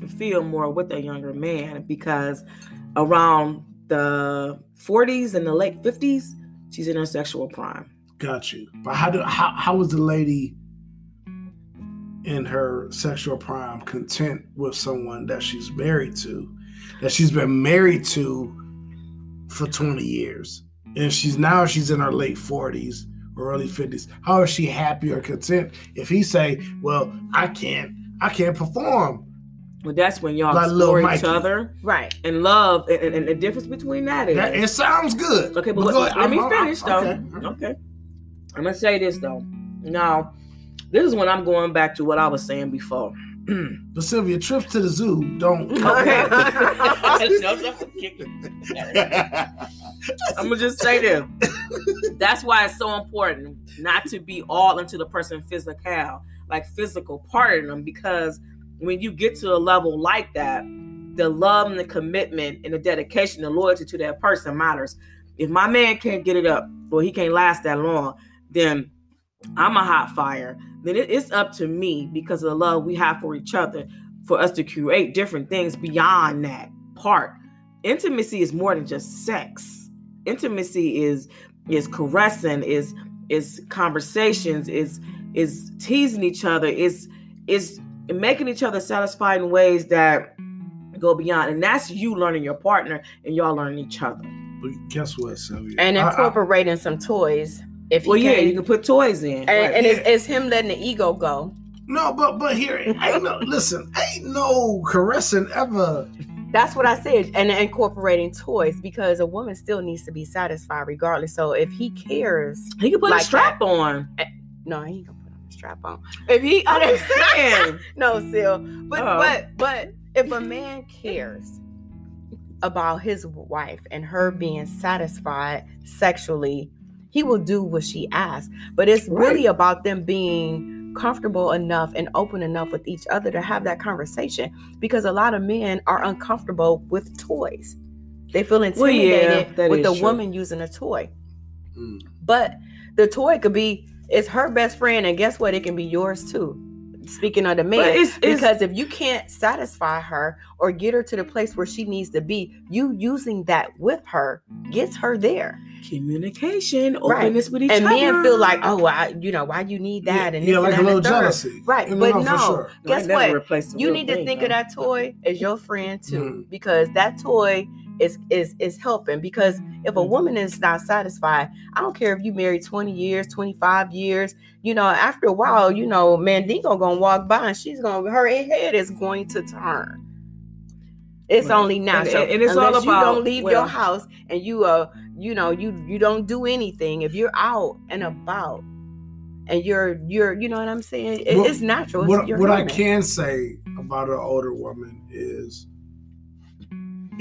fulfill more with a younger man because around the 40s and the late 50s, she's in her sexual prime. Got you. But how do how how was the lady in her sexual prime content with someone that she's married to, that she's been married to for 20 years? And she's now she's in her late 40s or early 50s. How is she happy or content if he say, Well, I can't I can't perform? Well, that's when y'all Like explore each other Right. and love. And, and, and the difference between that is That, it sounds good. Okay, but, go let, let me I'm- I'm- finish though. okay. Okay. I'm gonna say this though. Now, this is when I'm going back to what I was saying before. But Sylvia, trips to the zoo don't I'm gonna just say this. That's why it's so important not to be all into the person physical, like physical part of them, because when you get to a level like that, the love and the commitment and the dedication, the loyalty to that person matters. If my man can't get it up, or he can't last that long, then I'm a hot fire. Then it- it's up to me because of the love we have for each other for us to create different things beyond that part. Intimacy is more than just sex. Intimacy is is caressing, is is conversations, is is teasing each other, is is making each other satisfied in ways that go beyond, and that's you learning your partner and y'all learning each other. But guess what, Sylvia? and I- I- incorporating some toys. If he Well, yeah, can, you can put toys in. and, right. and it's, it's him letting the ego go. no, but but here ain't no listen, ain't no caressing ever. That's what I said, and incorporating toys because a woman still needs to be satisfied regardless. So if he cares, he can put like a strap on. Eh, no, he ain't gonna put on a strap on. If he, I'm just saying. no, still, but Oh. but but if a man cares about his wife and her being satisfied sexually, he will do what she asks. But it's really about them being comfortable enough and open enough with each other to have that conversation because a lot of men are uncomfortable with toys. They feel Well, yeah, intimidated with is the true. woman using a toy. Mm. But the toy could be it's her best friend, and guess what? It can be yours too. Speaking of the man, it's- it's- because if you can't satisfy her or get her to the place where she needs to be, you using that with her gets her there. Communication, Right. openness with each and other. And men feel like, oh, I, you know, why you need that? yeah, and yeah, like a and that little jealousy. Right, You but know, no. sure. Guess what? You need to thing, think though. of that toy as your friend too, Mhm. because that toy is is is helping. Because if a woman is not satisfied, I don't care if you married twenty years, twenty five years. You know, after a while, you know, Mandingo gonna walk by and she's gonna her head is going to turn. It's Right. only natural, and it's all Unless you don't leave well- your house and you uh you know you you don't do anything. If you're out and about and you're you're you know what I'm saying, It- What- it's natural. It's What what I can say about an older woman is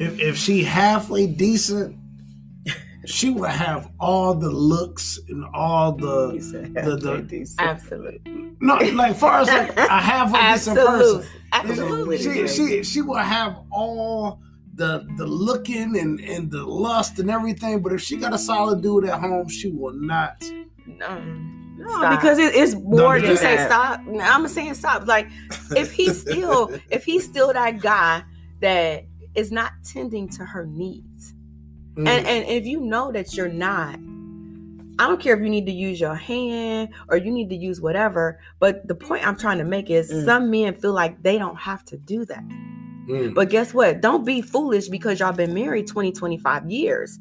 if if she halfway decent, she will have all the looks and all the You the- the- halfway. Absolutely. no like far as like a halfway decent person. Absolutely. She, Absolutely. she she will have all the the looking and and the lust and everything, but if she got a solid dude at home, she will not. Um, No, Stop. because it, it's more than you say stop. I'm saying stop. Like if he's still if he's still that guy that is not tending to her needs, Mm. and and if you know that you're not, I don't care if you need to use your hand or you need to use whatever. But the point I'm trying to make is Mm. some men feel like they don't have to do that. Mm. But guess what? Don't be foolish because y'all been married 20, 25 years.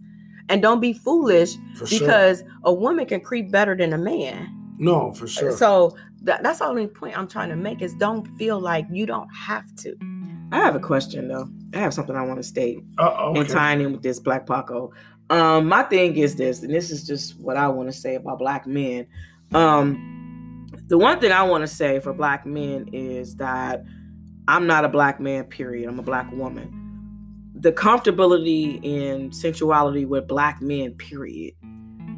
And don't be foolish for sure. because a woman can creep better than a man. no, for sure. So that, that's the only point I'm trying to make is don't feel like you don't have to. I have a question though. I have something I want to state Uh, and tying in with this Black Paco. Um, my thing is this, and this is just what I want to say about black men. Um, the one thing I want to say for black men is that I'm not a black man, period. I'm a black woman. The comfortability in sensuality with black men, period.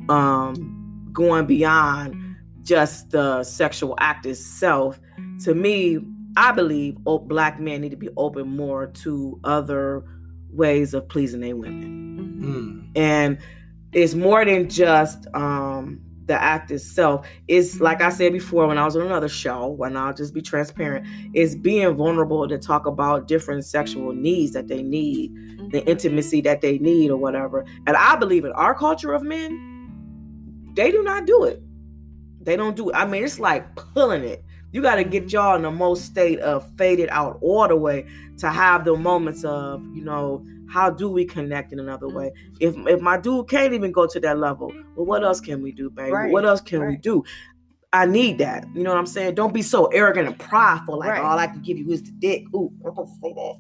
Um, going beyond just the sexual act itself, to me, I believe black men need to be open more to other ways of pleasing their women. Mm. And it's more than just um the act itself. It's like I said before when I was on another show, and I'll just be transparent, it's being vulnerable to talk about different sexual needs that they need, the intimacy that they need, or whatever. And I believe in our culture of men, they do not do it. They don't do it. I mean, it's like pulling it. You got to get y'all in the most state of faded out all the way to have the moments of, you know, how do we connect in another way? If if my dude can't even go to that level, well, what else can we do, baby? Right, What else can we do? I need that. You know what I'm saying? Don't be so arrogant and prideful, like Right. all I can give you is the dick. Ooh, I'm supposed to say that.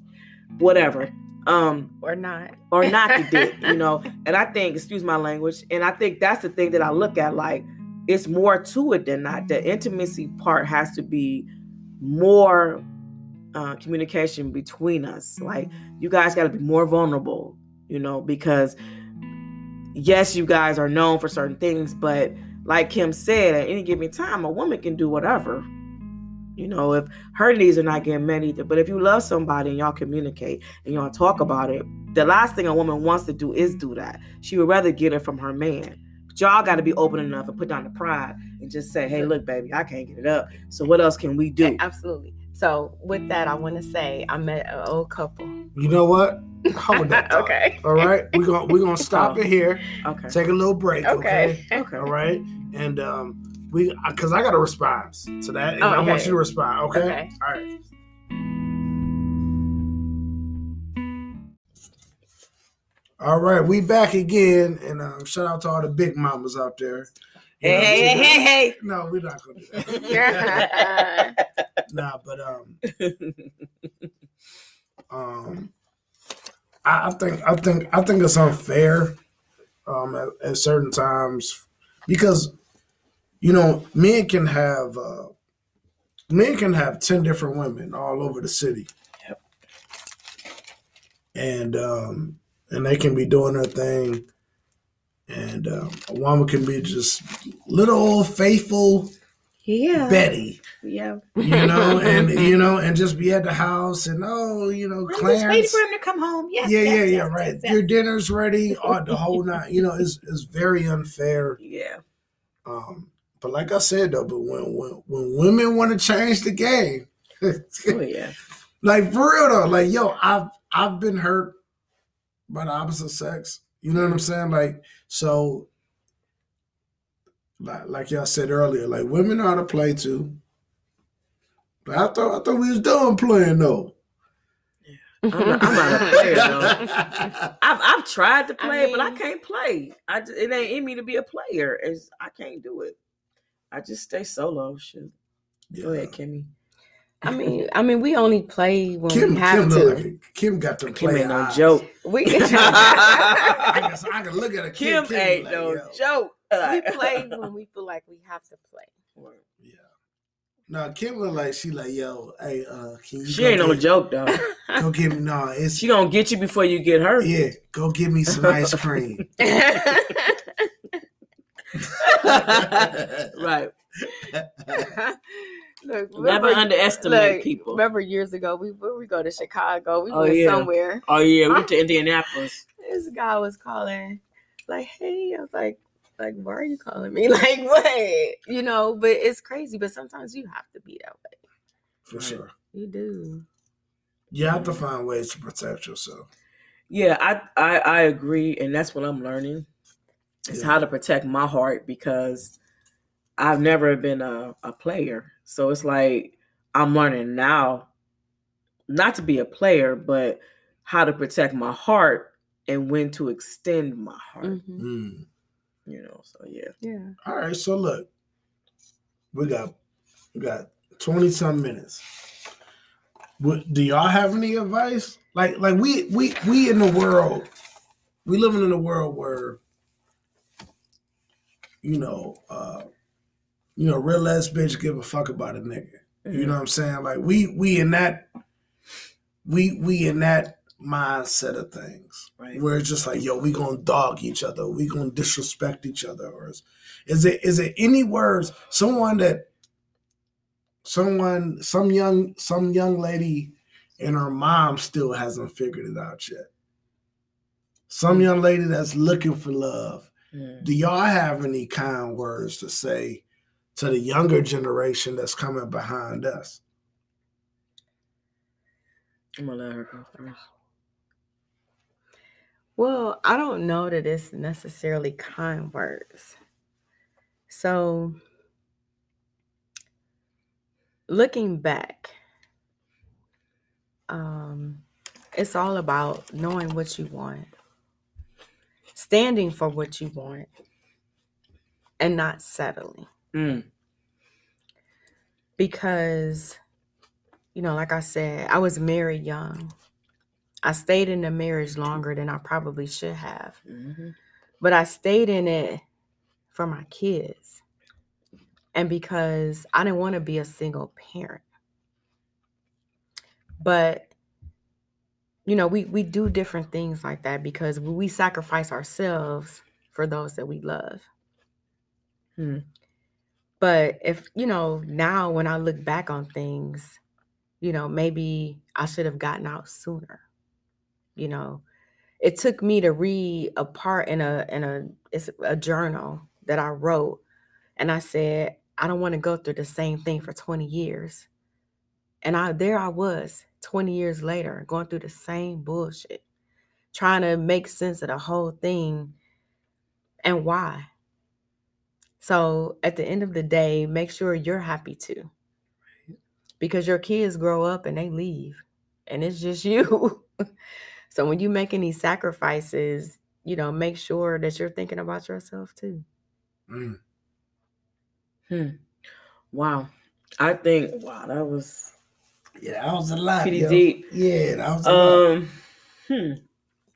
Whatever. Um, Or not. or not the dick, you know. And I think, excuse my language, and I think that's the thing that I look at. Like, it's more to it than that. The intimacy part has to be more uh, communication between us. Like, you guys got to be more vulnerable, you know, because yes, you guys are known for certain things, but like Kim said, at any given time, a woman can do whatever. You know, if her needs are not getting met either. But if you love somebody and y'all communicate and y'all talk about it, the last thing a woman wants to do is do that. She would rather get it from her man. But y'all got to be open enough and put down the pride and just say, hey, look, baby, I can't get it up. So what else can we do? Absolutely. So with that, I want to say I met an old couple. You know what? Hold that. thought. okay. All right, we're gonna we're gonna stop it here. Okay. Take a little break. Okay. Okay. Okay. All right, and um, we because I got a response to that, and Oh, I want you to respond. Okay. Okay. All right. All right, we back again, and um, shout out to all the big mamas out there. You know Hey, hey, hey, hey, No, we're not gonna do that. nah, but um, um, I, I think I think I think it's unfair um at, at certain times because you know men can have uh, men can have ten different women all over the city. Yep. And um and they can be doing their thing. And um, a woman can be just little old faithful yeah, Betty, yeah. you know, and you know, and just be at the house and oh, you know, I'm just waiting for him to come home. Yes, yeah, yes, yeah, yes, yeah, right. yes. Your dinner's ready, or the whole night. You know, it's it's very unfair. Yeah, Um, but like I said though, but when when when women want to change the game, oh yeah. like for real though, like yo, I've I've been hurt by the opposite sex. You know what I'm saying? Like so. Like, like y'all said earlier, like women know how to play too. But I thought I thought we was done playing though. I'm not, I'm not a player though. I've I've tried to I play, but I can't play. I just, it ain't in me to be a player. It's, I can't do it. I just stay solo. Shoot. Go ahead, Kimmy. I mean, I mean, we only play when Kim, we have Kim, to. like Kim got to Kim play ain't no eyes. joke. we I can, I can look at a Kim Kim, ain't like, no yo. joke. we play when we feel like we have to play. Yeah. No, Kim look like she like, yo, hey, uh, can you She go ain't no get, joke though. Go get me no, it's She gonna get you before you get her. yeah, go get me some ice cream. right. Look, Never underestimate look, people. Remember years ago, we we go to Chicago, we Oh, went yeah. somewhere. Oh yeah, we went to Indianapolis. This guy was calling, like, "Hey," I was like, "Like, why are you calling me? Like, what? You know?" But it's crazy. But sometimes you have to be that way. For Right. sure. You do. You have to find ways to protect yourself. Yeah, I, I I agree, and that's what I'm learning. Is Yeah. how to protect my heart because I've never been a, a player. So it's like I'm learning now not to be a player, but how to protect my heart and when to extend my heart. Mhm. Mm. You know, so yeah. Yeah. All right, so look, we got we got twenty some minutes. What, do y'all have any advice? Like, like we we we in the world, we living in a world where, you know, uh, you know, real ass bitch give a fuck about a nigga. You know what I'm saying? Like we we in that we we in that mindset of things Right. where it's just like, yo, we gonna dog each other, we gonna disrespect each other, or is, is it is it any words? Someone that someone some young some young lady and her mom still hasn't figured it out yet. Some young lady that's looking for love. Mm. Do y'all have any kind words to say to the younger generation that's coming behind us? I'm gonna let her go first. Well, I don't know that it's necessarily kind words. So, looking back, um, it's all about knowing what you want, standing for what you want, and not settling. Mm. Because, you know, like I said, I was married young. I stayed in the marriage longer than I probably should have hmm but I stayed in it for my kids and because I didn't want to be a single parent. But you know, we we do different things like that because we sacrifice ourselves for those that we love. Hmm. But if, you know, now when I look back on things, you know, maybe I should have gotten out sooner. You know, it took me to read a part in a in a it's a journal that I wrote and I said I don't want to go through the same thing for 20 years. And I there I was 20 years later going through the same bullshit trying to make sense of the whole thing and why. So at the end of the day, make sure you're happy too. Because your kids grow up and they leave and it's just you. So when you make any sacrifices, you know, make sure that you're thinking about yourself too. Mm. Hmm. Wow. I think wow, that was Yeah, that was a lot. Pretty yo. deep. Yeah, that was a lot. um hmm.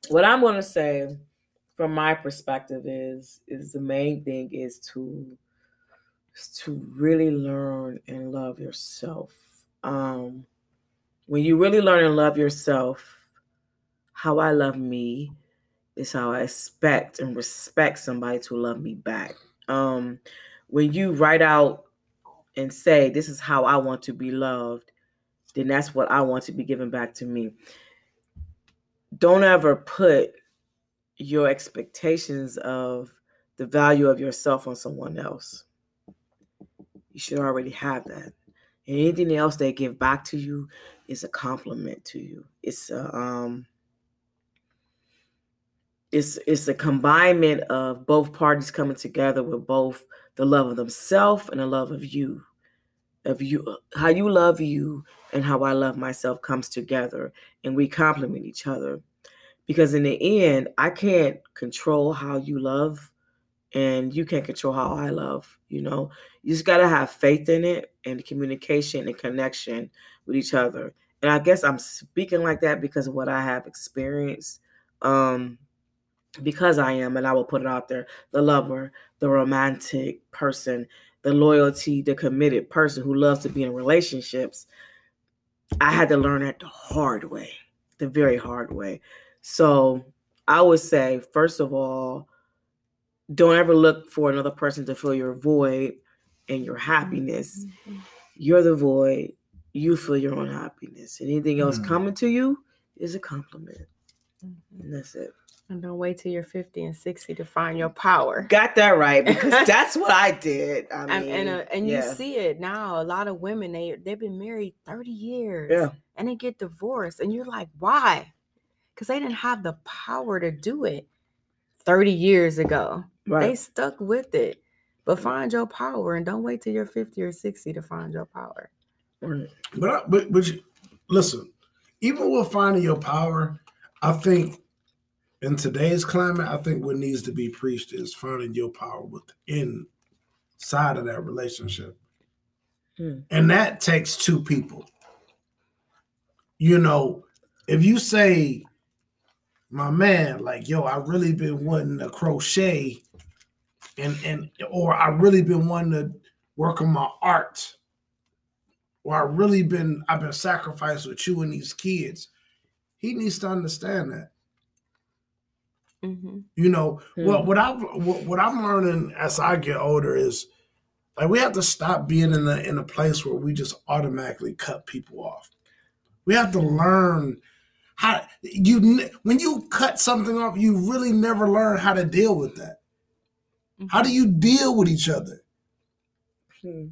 What I'm gonna say from my perspective is is the main thing is to is to really learn and love yourself. Um when you really learn and love yourself, how I love me is how I expect and respect somebody to love me back. Um when you write out and say this is how I want to be loved, then that's what I want to be given back to me. Don't ever put your expectations of the value of yourself on someone else. You should already have that. And anything else they give back to you is a compliment to you. It's a um it's it's a combination of both parties coming together with both the love of themselves and the love of you of you how you love you and how i love myself comes together and we complement each other because in the end i can't control how you love and you can't control how i love you know you just got to have faith in it and communication and connection with each other and i guess i'm speaking like that because of what i have experienced um because I am, and I will put it out there the lover, the romantic person, the loyalty, the committed person who loves to be in relationships. I had to learn that the hard way, the very hard way. So I would say, first of all, don't ever look for another person to fill your void and your happiness. You're the void, you feel your own happiness. Anything else Mm. coming to you is a compliment. And that's it. And don't wait till you're 50 and 60 to find your power. Got that right because that's what I did. I mean, and and, uh, and you yeah. see it now. A lot of women they they've been married 30 years. Yeah. And they get divorced. And you're like, why? Because they didn't have the power to do it 30 years ago. They stuck with it. But find your power and don't wait till you're 50 or 60 to find your power. right. But I, but but you, listen, even with finding your power, I think in today's climate, I think what needs to be preached is finding your power within side of that relationship, Hmm. and that takes two people. You know, if you say, "My man," like yo, I really been wanting to crochet, and and or I really been wanting to work on my art or I really been I've been sacrificed with you and these kids. He needs to understand that. Mm-hmm. You know, Hmm. what what I've what, what I'm learning as I get older is like we have to stop being in a in a place where we just automatically cut people off. We have to learn how you when you cut something off, you really never learn how to deal with that. How do you deal with each other? Hmm.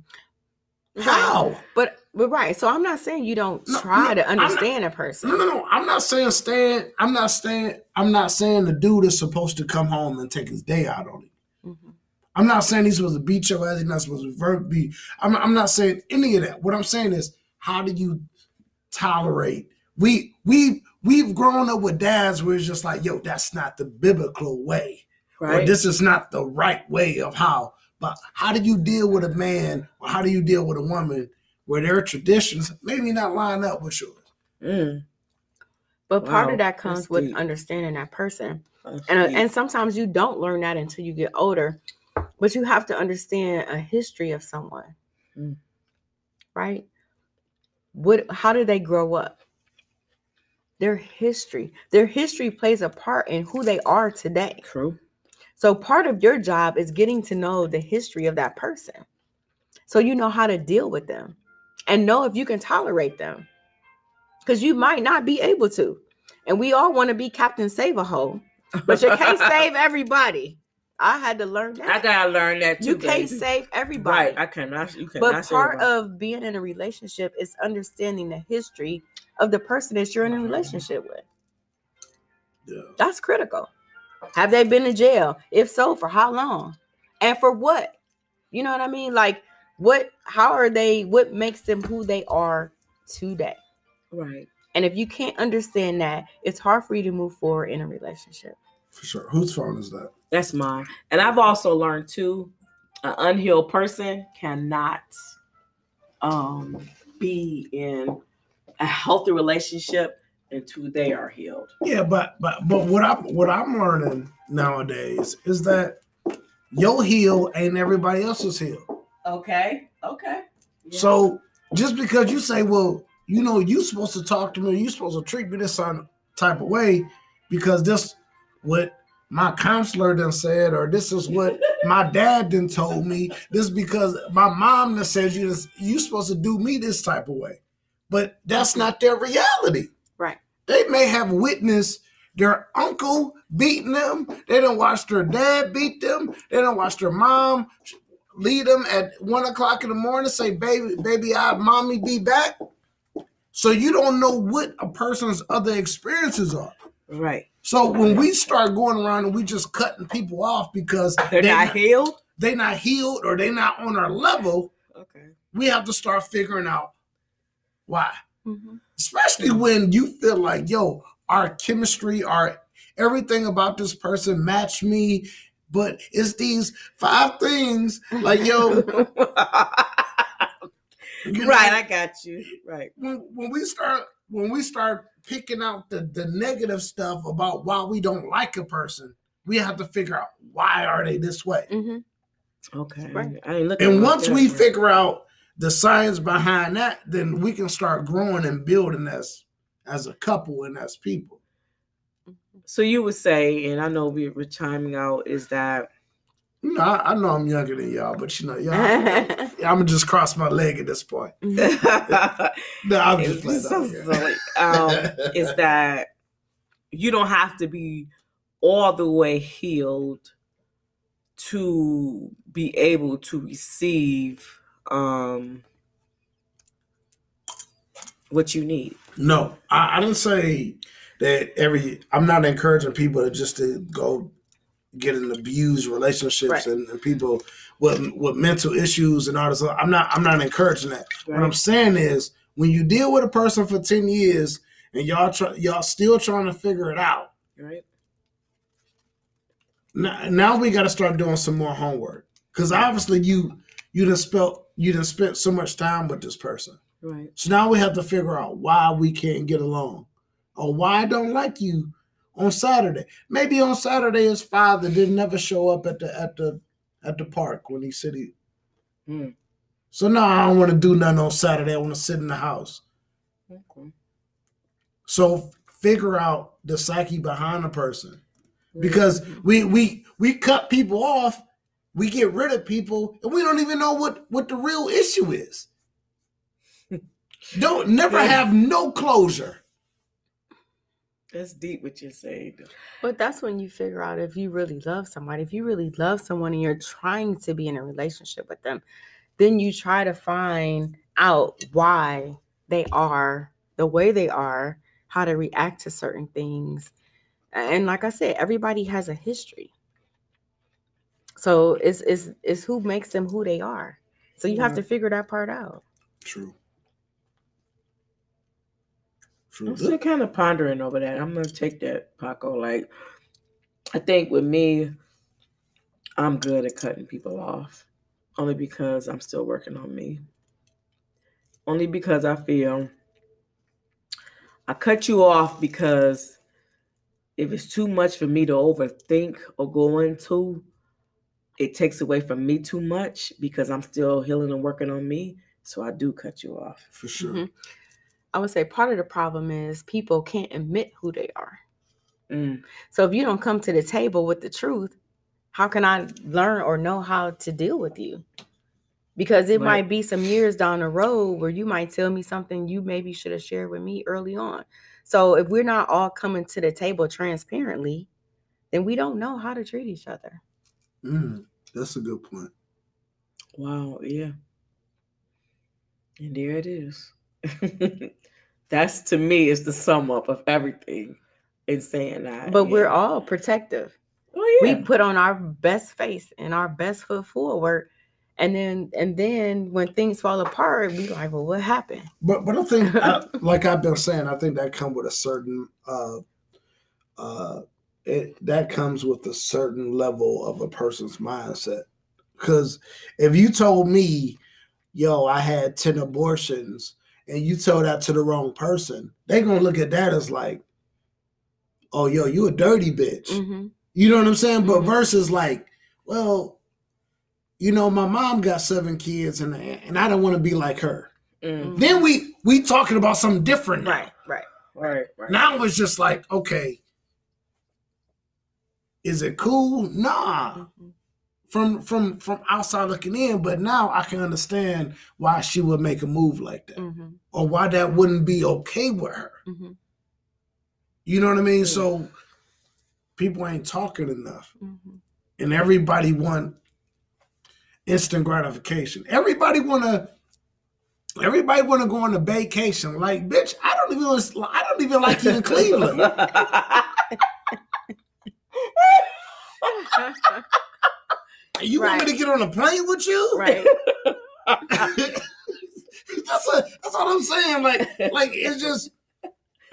How? But but right. So I'm not saying you don't No, try no, to I'm not- understand a person. No, no, no. I'm not saying stand. I'm not saying. I'm not saying the dude is supposed to come home and take his day out on you. Mhm. I'm not saying he's supposed to beat your ass. He's not supposed to verb be. I'm, I'm not saying any of that. What I'm saying is, how do you tolerate? We we we've grown up with dads where it's just like, yo, that's not the biblical way, or this is not the right way of how. But how do you deal with a man, or how do you deal with a woman where their traditions maybe not line up with yours? Mm. But part of that that's comes with deep. understanding that person. That's And uh, deep. and sometimes you don't learn that until you get older. But you have to understand a history of someone. Mm. Right? What how did they grow up? Their history. Their history plays a part in who they are today. True. So part of your job is getting to know the history of that person. So you know how to deal with them and know if you can tolerate them. Because you might not be able to. And we all want to be Captain Save a Hole, but you can't save everybody. I had to learn that. I gotta learn that too. you can't baby. save everybody. Right. I cannot. You cannot. but part of being in a relationship is understanding the history of the person that you're in a relationship with. Yeah. That's critical. Have they been in jail? If so, for how long? And for what? You know what I mean? Like what how are they what makes them who they are today? right. And if you can't understand that, it's hard for you to move forward in a relationship. For sure. Whose phone is that? That's mine. And I've also learned too, an unhealed person cannot um be in a healthy relationship until they are healed. Yeah, but but but what I what I'm learning nowadays is that your heal ain't everybody else's heal. Okay. Okay. So just because you say, well, you know, you supposed to talk to me, you supposed to treat me this type of way, because this what my counselor then said, or this is what my dad then told me. This because my mom done says you you supposed to do me this type of way. But that's not their reality. Right. They may have witnessed their uncle beating them. They don't watch their dad beat them. They don't watch their mom lead them at one o'clock in the morning. Say, "Baby, baby, I mommy be back." So you don't know what a person's other experiences are. Right. So when we start going around and we just cutting people off because They're they not healed. they're not healed or they're not on our level, Okay. we have to start figuring out why. Mhm. especially when you feel like yo our chemistry our everything about this person match me but it's these five things like yo you know, right, I got you. Right. when, when we start when we start picking out the, the negative stuff about why we don't like a person we have to figure out why are they this way Mhm. Okay. Right. I ain't looking and once we that. figure out the science behind that then we can start growing and building as as a couple and as people So you would say, and I know we we're chiming out, is that You know, I, I know I'm younger than y'all, but you know, y'all, I'm gonna just cross my leg at this point. No, I'm just playing so silly. Um, is that you don't have to be all the way healed to be able to receive um what you need. no, I, I didn't say that every. I'm not encouraging people to just to go get in abused relationships Right. and, and people with with mental issues and all this. I'm not. I'm not encouraging that. What I'm saying is, when you deal with a person for ten years and y'all try, y'all still trying to figure it out. Right? now, now we got to start doing some more homework because obviously you you done spent you done spent so much time with this person. Right. So now we have to figure out why we can't get along, or why I don't like you on Saturday. Maybe on Saturday his father didn't ever show up at the at the at the park when he said he. Hmm. So now I don't want to do nothing on Saturday. I want to sit in the house. Okay. So figure out the psyche behind a person. because we we we cut people off we get rid of people and we don't even know what what the real issue is don't never have no closure that's deep what you're saying. But that's when you figure out if you really love somebody. If you really love someone and you're trying to be in a relationship with them, then you try to find out why they are the way they are, how to react to certain things. And like I said, everybody has a history. So it's it's it's who makes them who they are. So you have mm-hmm. to figure that part out. true true I'm still kind of pondering over that. I'm gonna take that, Paco. Like, I think with me, I'm good at cutting people off, only because I'm still working on me. Only because I feel I cut you off because if it's too much for me to overthink or go into, it takes away from me too much because I'm still healing and working on me. So I do cut you off. for sure Mhm. I would say part of the problem is people can't admit who they are. Mm, So if you don't come to the table with the truth, how can I learn or know how to deal with you? Because it Right. might be some years down the road where you might tell me something you maybe should have shared with me early on. So if we're not all coming to the table transparently, then we don't know how to treat each other. Mm, that's a good point Wow, yeah. And there it is. That's to me is the sum up of everything in saying that. But we're all protective. oh yeah. We put on our best face and our best foot forward And then and then when things fall apart, we like, well, what happened? But but I think, I, like I've been saying, I think that come with a certain uh, uh, it that comes with a certain level of a person's mindset. Because if you told me, yo, I had ten abortions, and you told that to the wrong person, they gonna look at that as like, oh, yo, you a dirty bitch. Mm-hmm. You know what I'm saying? But Mhm. versus like, well, you know, my mom got seven kids, and and I don't want to be like her. Mm, Then we we talking about something different. now. Right, right. right, right. Now it's just like, okay, is it cool? Nah. Mhm. From from from outside looking in, but now I can understand why she would make a move like that, Mhm. or why that wouldn't be okay with her. Mhm. You know what I mean? Yeah. So people ain't talking enough, Mhm. and everybody want instant gratification. Everybody wanna. Everybody want to go on a vacation. Like, bitch, I don't even. I don't even like you in Cleveland. You want me to get on a plane with you? right. that's a, that's what I'm saying. Like, like it's just.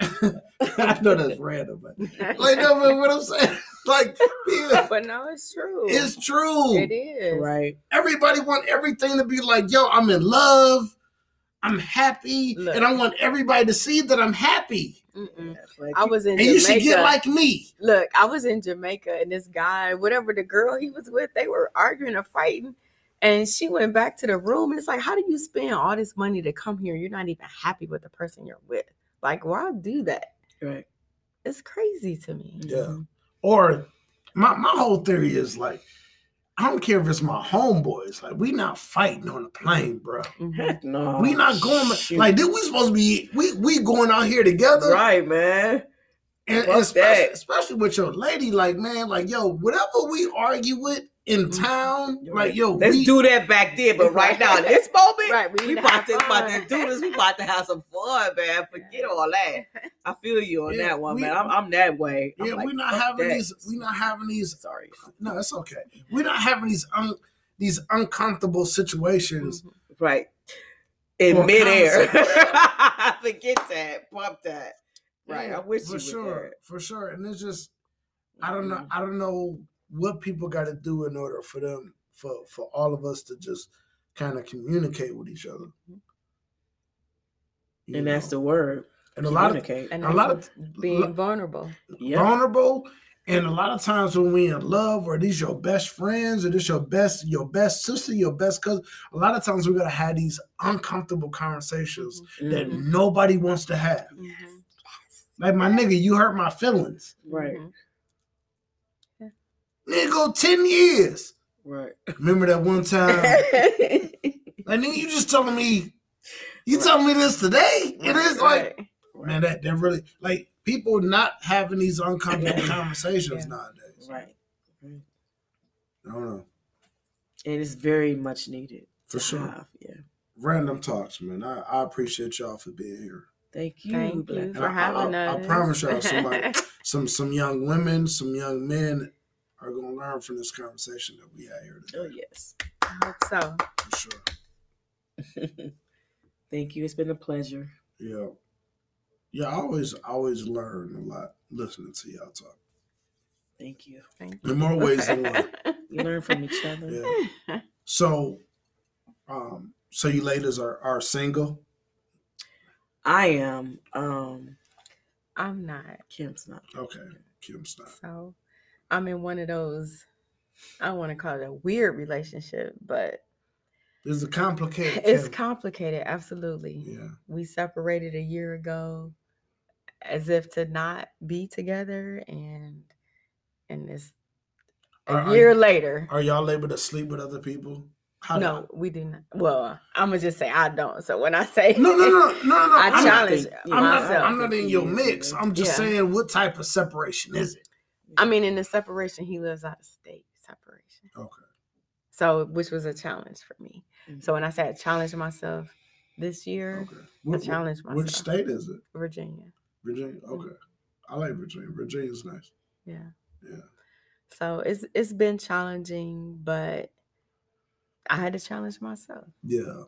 I know that's random, but like, no, but what I'm saying, like, yeah, but no, it's true. it's true. It is. right. Everybody want everything to be like, yo, I'm in love, I'm happy, Look. and I want everybody to see that I'm happy. Like, I was in and you should get like me. Look, I was in Jamaica and this guy, whatever the girl he was with, they were arguing or fighting. And she went back to the room and it's like, how do you spend all this money to come here? You're not even happy with the person you're with. Like, why do that? right. It's crazy to me. Yeah. Or my my whole theory is like, I don't care if it's my homeboys. Like, we not fighting on the plane, bro. Mhm. Heck no. we not going Shoot. like did we supposed to be we we going out here together Right, man. and, fuck especially, that. especially with your lady like man like yo whatever we argue with in Mhm. town You're like right. yo Let's we, do that back there. but right now, in this moment, Right. We, we about to, about to do this. We about to have some fun, man. Forget all that. I feel you on Yeah, that one, we- man. I'm, I'm that way. I'm yeah like, we not having that. these We're not having these Sorry. no it's okay we're not having these un, these uncomfortable situations Mhm. Right. In midair. Forget that. Pump that. Right. Yeah, I wish for sure for sure and it's just I don't know. Mhm. I don't know what people got to do in order for them, for for all of us to just kind of communicate with each other. You And that's the word. and a lot of Communicate. And A lot of- what's being vulnerable. Yeah. vulnerable. And a lot of times when we in love, or these your best friends, or this your best, your best sister, your best cousin, a lot of times we gotta have these uncomfortable conversations that Mhm. nobody wants to have. Mhm. Like my nigga, you hurt my feelings. Right. Mhm. Nigga, go 10 years. Right. Remember that one time? Like, nigga, you just telling me, you telling me this today? It is like, Right. man, that that really like people not having these uncomfortable conversations Yeah. nowadays. Right. I don't know. And it's very much needed. For sure. have. Yeah. Random talks, man. I, I appreciate y'all for being here. Thank you. Thank you for I- having I- I us. promise y'all somebody- Some some young women, some young men are gonna learn from this conversation that we had here today. Oh yes. I hope so. For sure. Thank you. It's been a pleasure. Yeah. Yeah, I always I always learn a lot listening to y'all talk. Thank you. Thank you. In more ways than one. You learn from each other. Yeah. So um so you ladies are are single? I am. Um I'm not. Kim's not. Okay. Kim's not. So I'm in one of those, I don't want to call it a weird relationship, but It's a complicated it's complicated. Absolutely. Yeah. We separated a year ago as if to not be together. And, and it's a Are- are year you- later. Are y'all able to sleep with other people? How do- No, we do not. Well, I'm gonna just say I don't. So when I say No, no, no, no, no. I I'm not- challenge think- I'm not, myself. I'm not in your mix. I'm just Yeah. saying, what type of separation is it? I mean, in the separation, he lives out of state separation. Okay. So, which was a challenge for me. Mhm. So when I said I challenged myself this year, Okay. I challenged myself. which state is it? Virginia. Virginia. Okay. I like Virginia. Virginia's nice. Yeah. Yeah. So it's it's been challenging, but I had to challenge myself. Yeah.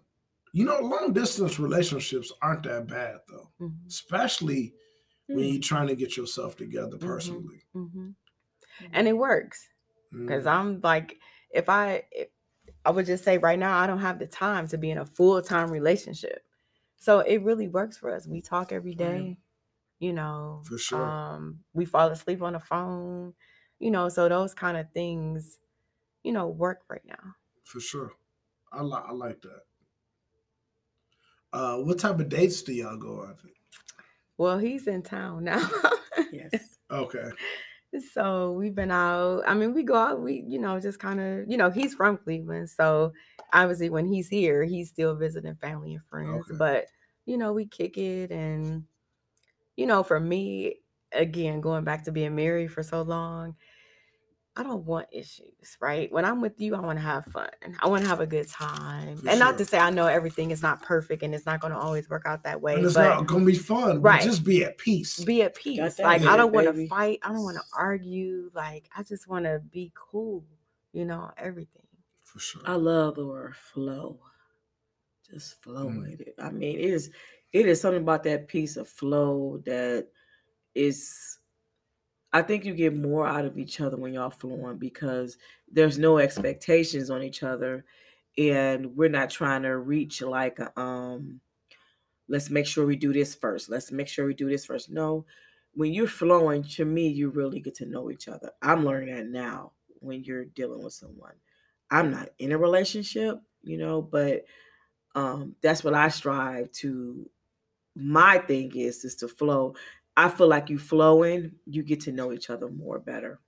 You know, long distance relationships aren't that bad though, Mhm, especially when Mm. you're trying to get yourself together Mhm. personally. mhm. And it works because Mm. I'm like, if I, if, I would just say right now, I don't have the time to be in a full time relationship. So it really works for us. We talk every day, you know. For sure. Um, we fall asleep on the phone, you know. So those kind of things, you know, work right now. For sure. I like I like that. Uh what type of dates do y'all go on? Well, he's in town now. Yes. Okay. So we've been out. I mean, we go out, we, you know, just kind of, you know, he's from Cleveland. So obviously when he's here, he's still visiting family and friends. Okay. But, you know, we kick it. And, you know, for me, again, going back to being married for so long, I don't want issues, right? When I'm with you, I want to have fun. I want to have a good time. For and not to say I know everything is not perfect and it's not going to always work out that way. And it's but not gonna be fun, Right. just be at peace. be at peace. that Like I don't want to fight. I don't want to argue. Like I just want to be cool. You know, everything. For sure. I love the word flow. Just flow Mm. with it. I mean, it is it is something about that piece of flow that is I think you get more out of each other when y'all flowing because there's no expectations on each other and we're not trying to reach like um let's make sure we do this first. Let's make sure we do this first. No, when you're flowing, to me, you really get to know each other. I'm learning that now when you're dealing with someone. I'm not in a relationship, you know, but um that's what I strive to my thing is is to flow. I feel like you flowing, you get to know each other more better.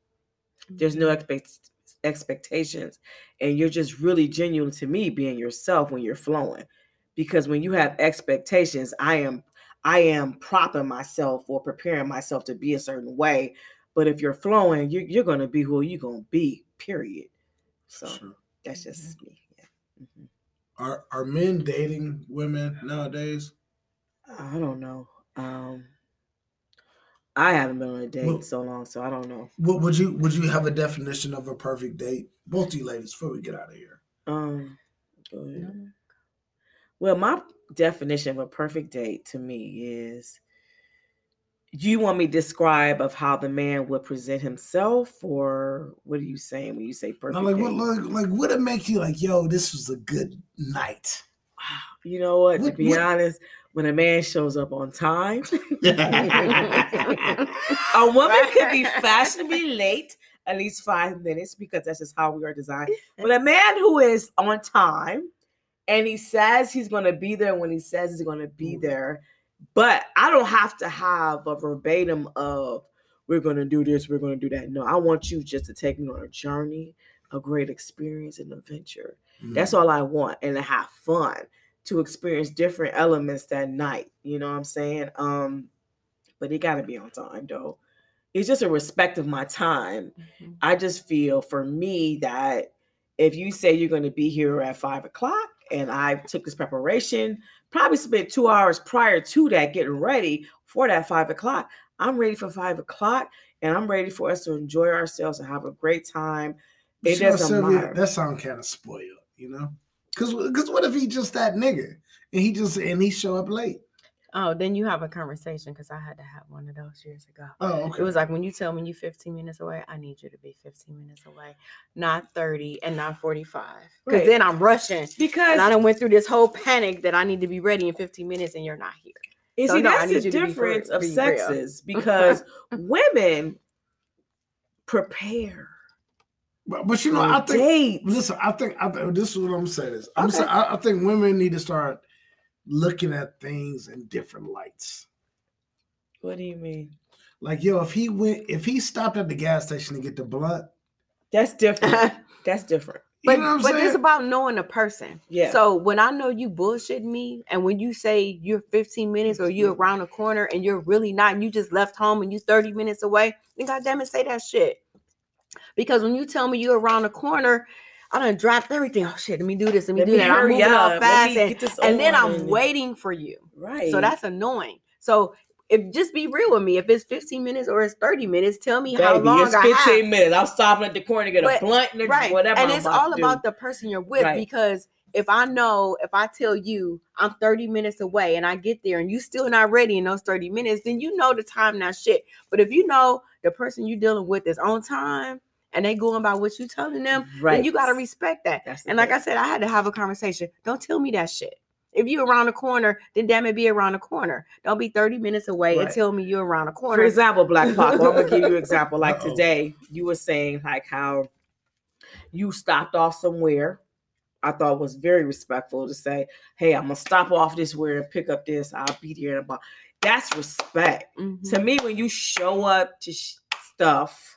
There's no expect expectations and you're just really genuine to me being yourself when you're flowing. Because when you have expectations, I am I am propping myself or preparing myself to be a certain way. But if you're flowing, you, you're going to be who you're going to be, period. So sure. that's just me. Yeah. Mhm. Are are men dating women nowadays? I don't know. Um, I haven't been on a date Well- so long, so I don't know. What would you would you have a definition of a perfect date? Both you ladies, before we get out of here. Um, go ahead. Well, my definition of a perfect date to me is do you want me to describe of how the man would present himself or what are you saying when you say perfect like what like, like would it make you like, yo, this was a good night? you know what, to be what- honest when a man shows up on time. A woman could be fashionably late at least five minutes because that's just how we are designed. But a man who is on time and he says he's going to be there when he says he's going to be Mhm. there but i don't have to have a verbatim of we're going to do this we're going to do that. No i want you just to take me on a journey a great experience and adventure. That's Mm-hmm. all I want, and to have fun, to experience different elements that night. You know what I'm saying? Um, but it got to be on time, though. It's just a respect of my time. Mhm. I just feel for me that if you say you're going to be here at five o'clock, and I took this preparation, probably spent two hours prior to that getting ready for that five o'clock. I'm ready for five o'clock, and I'm ready for us to enjoy ourselves and have a great time. It doesn't matter. That sound kind of spoiled, you know? Cause, Cause what if he just that nigga and he just and he show up late? Oh, then you have a conversation because I had to have one of those years ago. Oh, okay. It was like when you tell me you're 15 minutes away, I need you to be 15 minutes away, not 30 and not 45. Because Right. then I'm rushing. Because And I done went through this whole panic that I need to be ready in 15 minutes and you're not here. And So, see, no, I that's need the you to for- difference of be real. sexes because women prepare but, but you know, I think dates. listen, I think I think this is what I'm saying is I'm Okay. saying I, I think women need to start looking at things in different lights. What do you mean? Like, yo, if he went if he stopped at the gas station to get the blunt, That's different. That's different. you know what I'm but saying? it's about knowing a person. Yeah. So when I know you bullshit me, and when you say you're 15 minutes or you're around the corner and you're really not, and you just left home and you're 30 minutes away, then goddamn it, say that shit. Because when you tell me you're around the corner, I done dropped everything. Oh shit, let me do this, let me Let do me that. I'm moving up. fast, and, this and then I'm waiting for you. Right. So that's annoying. So if just be real with me. If it's 15 minutes or it's 30 minutes, tell me how Baby, long it's I 15 have. minutes. I'm stopping at the corner to get But- a blunt and Right. whatever. and I'm it's about all about the person you're with Right. because if I know if I tell you I'm 30 minutes away and I get there and you still not ready in those 30 minutes, then you know the time not shit. But if you know the person you're dealing with is on time and they going by what you telling them, right. you gotta respect that. That's And like I said, I had to have a conversation. Don't tell me that shit. If you around the corner, then damn it, be around the corner. Don't be 30 minutes away and tell me you're around the corner. For example, Black Paco, I'm gonna give you an example. Like Uh-oh. today, you were saying like how you stopped off somewhere. I thought was very respectful to say, "Hey, I'm gonna stop off this where and pick up this. I'll be there in about." That's respect Mhm. to me. When you show up to sh- stuff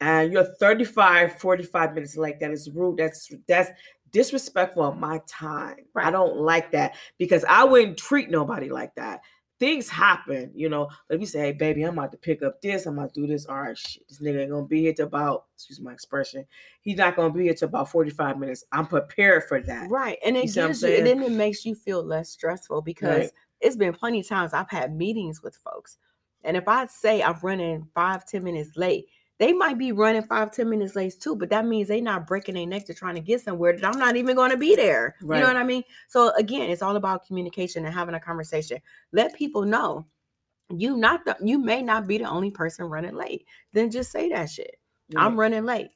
and you're 35, 45 minutes late, that is rude. That's that's disrespectful of my time. I don't like that because I wouldn't treat nobody like that things happen, you know. Let me say, "Hey, baby, I'm about to pick up this, I'm about to do this," all right, shit, this nigga ain't gonna be here to about, excuse my expression, he's not gonna be here to about 45 minutes. I'm prepared for that. Right. And it You see what I'm gives you, and then it makes you feel less stressful because Right. it's been plenty of times I've had meetings with folks. And if I say I'm running five, ten minutes late, they might be running five, ten minutes late too, but that means they're not breaking their neck to trying to get somewhere that I'm not even going to be there. You know what I mean? So again, it's all about communication and having a conversation. Let people know you not the, you may not be the only person running late. Then just say that shit. I'm running late.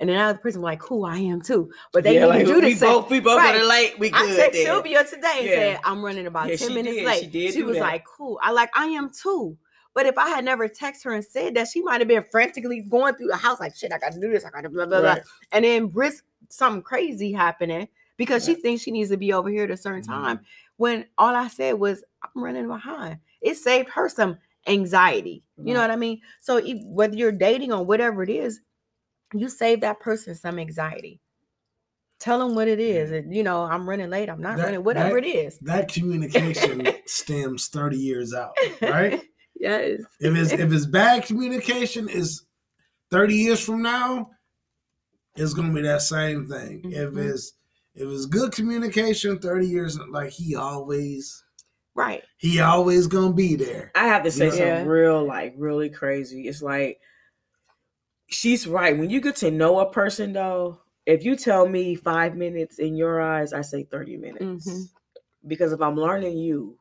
And then other person like, cool, I am too. But they yeah, like, you to we say, both we both Right. running late. We I good. texted then. Sylvia today and Yeah. said I'm running about Yeah, 10 minutes did. late. She did She was that. like, cool. I like I am too. But if I had never texted her and said that, she might have been frantically going through the house like shit, I gotta do this, I gotta blah blah Right. blah. And then risk something crazy happening because she thinks she needs to be over here at a certain mm-hmm. time. When all I said was I'm running behind. It saved her some anxiety. You know what I mean? So if, whether you're dating or whatever it is, you save that person some anxiety. Tell them what it is. and, You know, I'm running late. I'm not That- running. Whatever that- it is. That communication stems 30 years out, right? Yes. If it's if it's bad communication is 30 years from now, it's gonna be that same thing. If Mhm. it's if it's good communication, 30 years like he always Right. he always gonna be there. I have to say Yeah. something Yeah. real, like really crazy. It's like she's right. When you get to know a person, though, if you tell me five minutes in your eyes, I say thirty minutes. Mhm. Because if I'm learning you,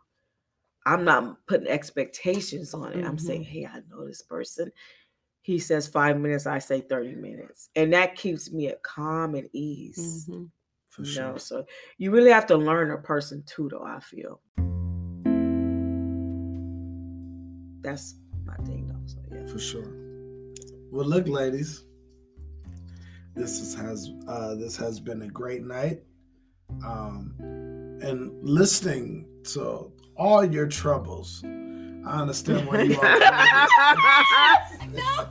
I'm not putting expectations on it. I'm Mhm. saying, hey, I know this person. He says five minutes, I say 30 minutes. And that keeps me at calm and ease. Mhm. For You sure. know, so you really have to learn a person too, though, I feel. That's my thing though. So yeah. For sure. Well look, ladies. This is, has uh this has been a great night. Um and listening to all your troubles. I understand why you are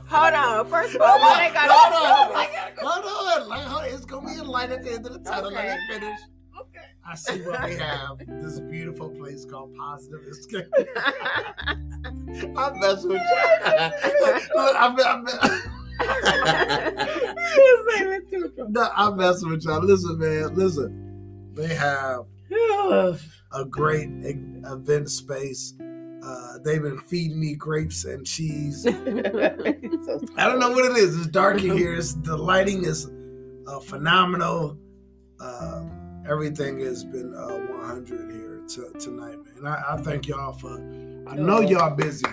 Hold on. First of all, why they got hold on, hold on. Like, hold- it's gonna be a light at the end of the tunnel. Let me finish. Okay. I see what we have. This beautiful place called Positive Escape. I mess with you. Look, I'm, I me- no, I mess with y'all. Listen, man. Listen. They have a great event space. Uh, they've been feeding me grapes and cheese. I don't know what it is. It's dark in here. It's, the lighting is uh, phenomenal. Uh, everything has been uh, 100 here t- tonight, man. I, I thank y'all for. I know y'all busy,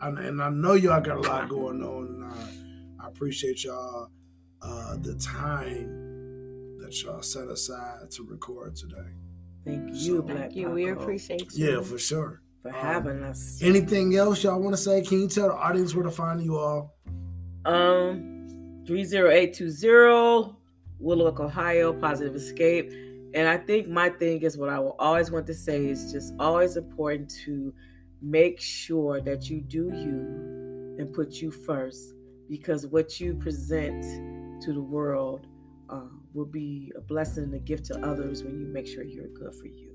and, and I know y'all got a lot going on. And I, I appreciate y'all uh, the time that y'all set aside to record today. Thank you, So- Black Thank you. We Paco, appreciate you. Yeah, for sure. for um, having us. Anything else y'all want to say? Can you tell the audience where to find you all? Um, three zero eight two zero, Willowick, Ohio, Positive Escape. And I think my thing is what I will always want to say is just always important to make sure that you do you and put you first because what you present to the world uh, will be a blessing and a gift to others when you make sure you're good for you.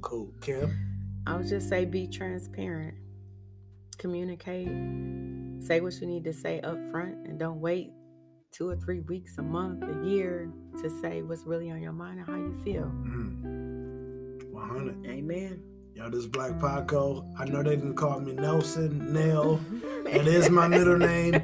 Cool. Kim? I would just say be transparent, communicate, say what you need to say up front, and don't wait two or three weeks, a month, a year to say what's really on your mind and how you feel. Mm. 100. Amen. Yo, this Black Paco. I know they didn't call me Nelson, Nell. It is my middle name.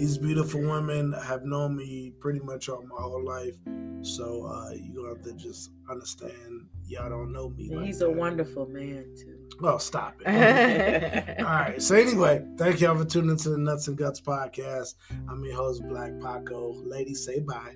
These beautiful women have known me pretty much all my whole life. So uh, you're gonna have to just understand y'all don't know me. Like He's that. a wonderful man too. Well, stop it. All right. So anyway, thank y'all for tuning into the Nuts and Guts podcast. I'm your host, Black Paco. Ladies, say bye.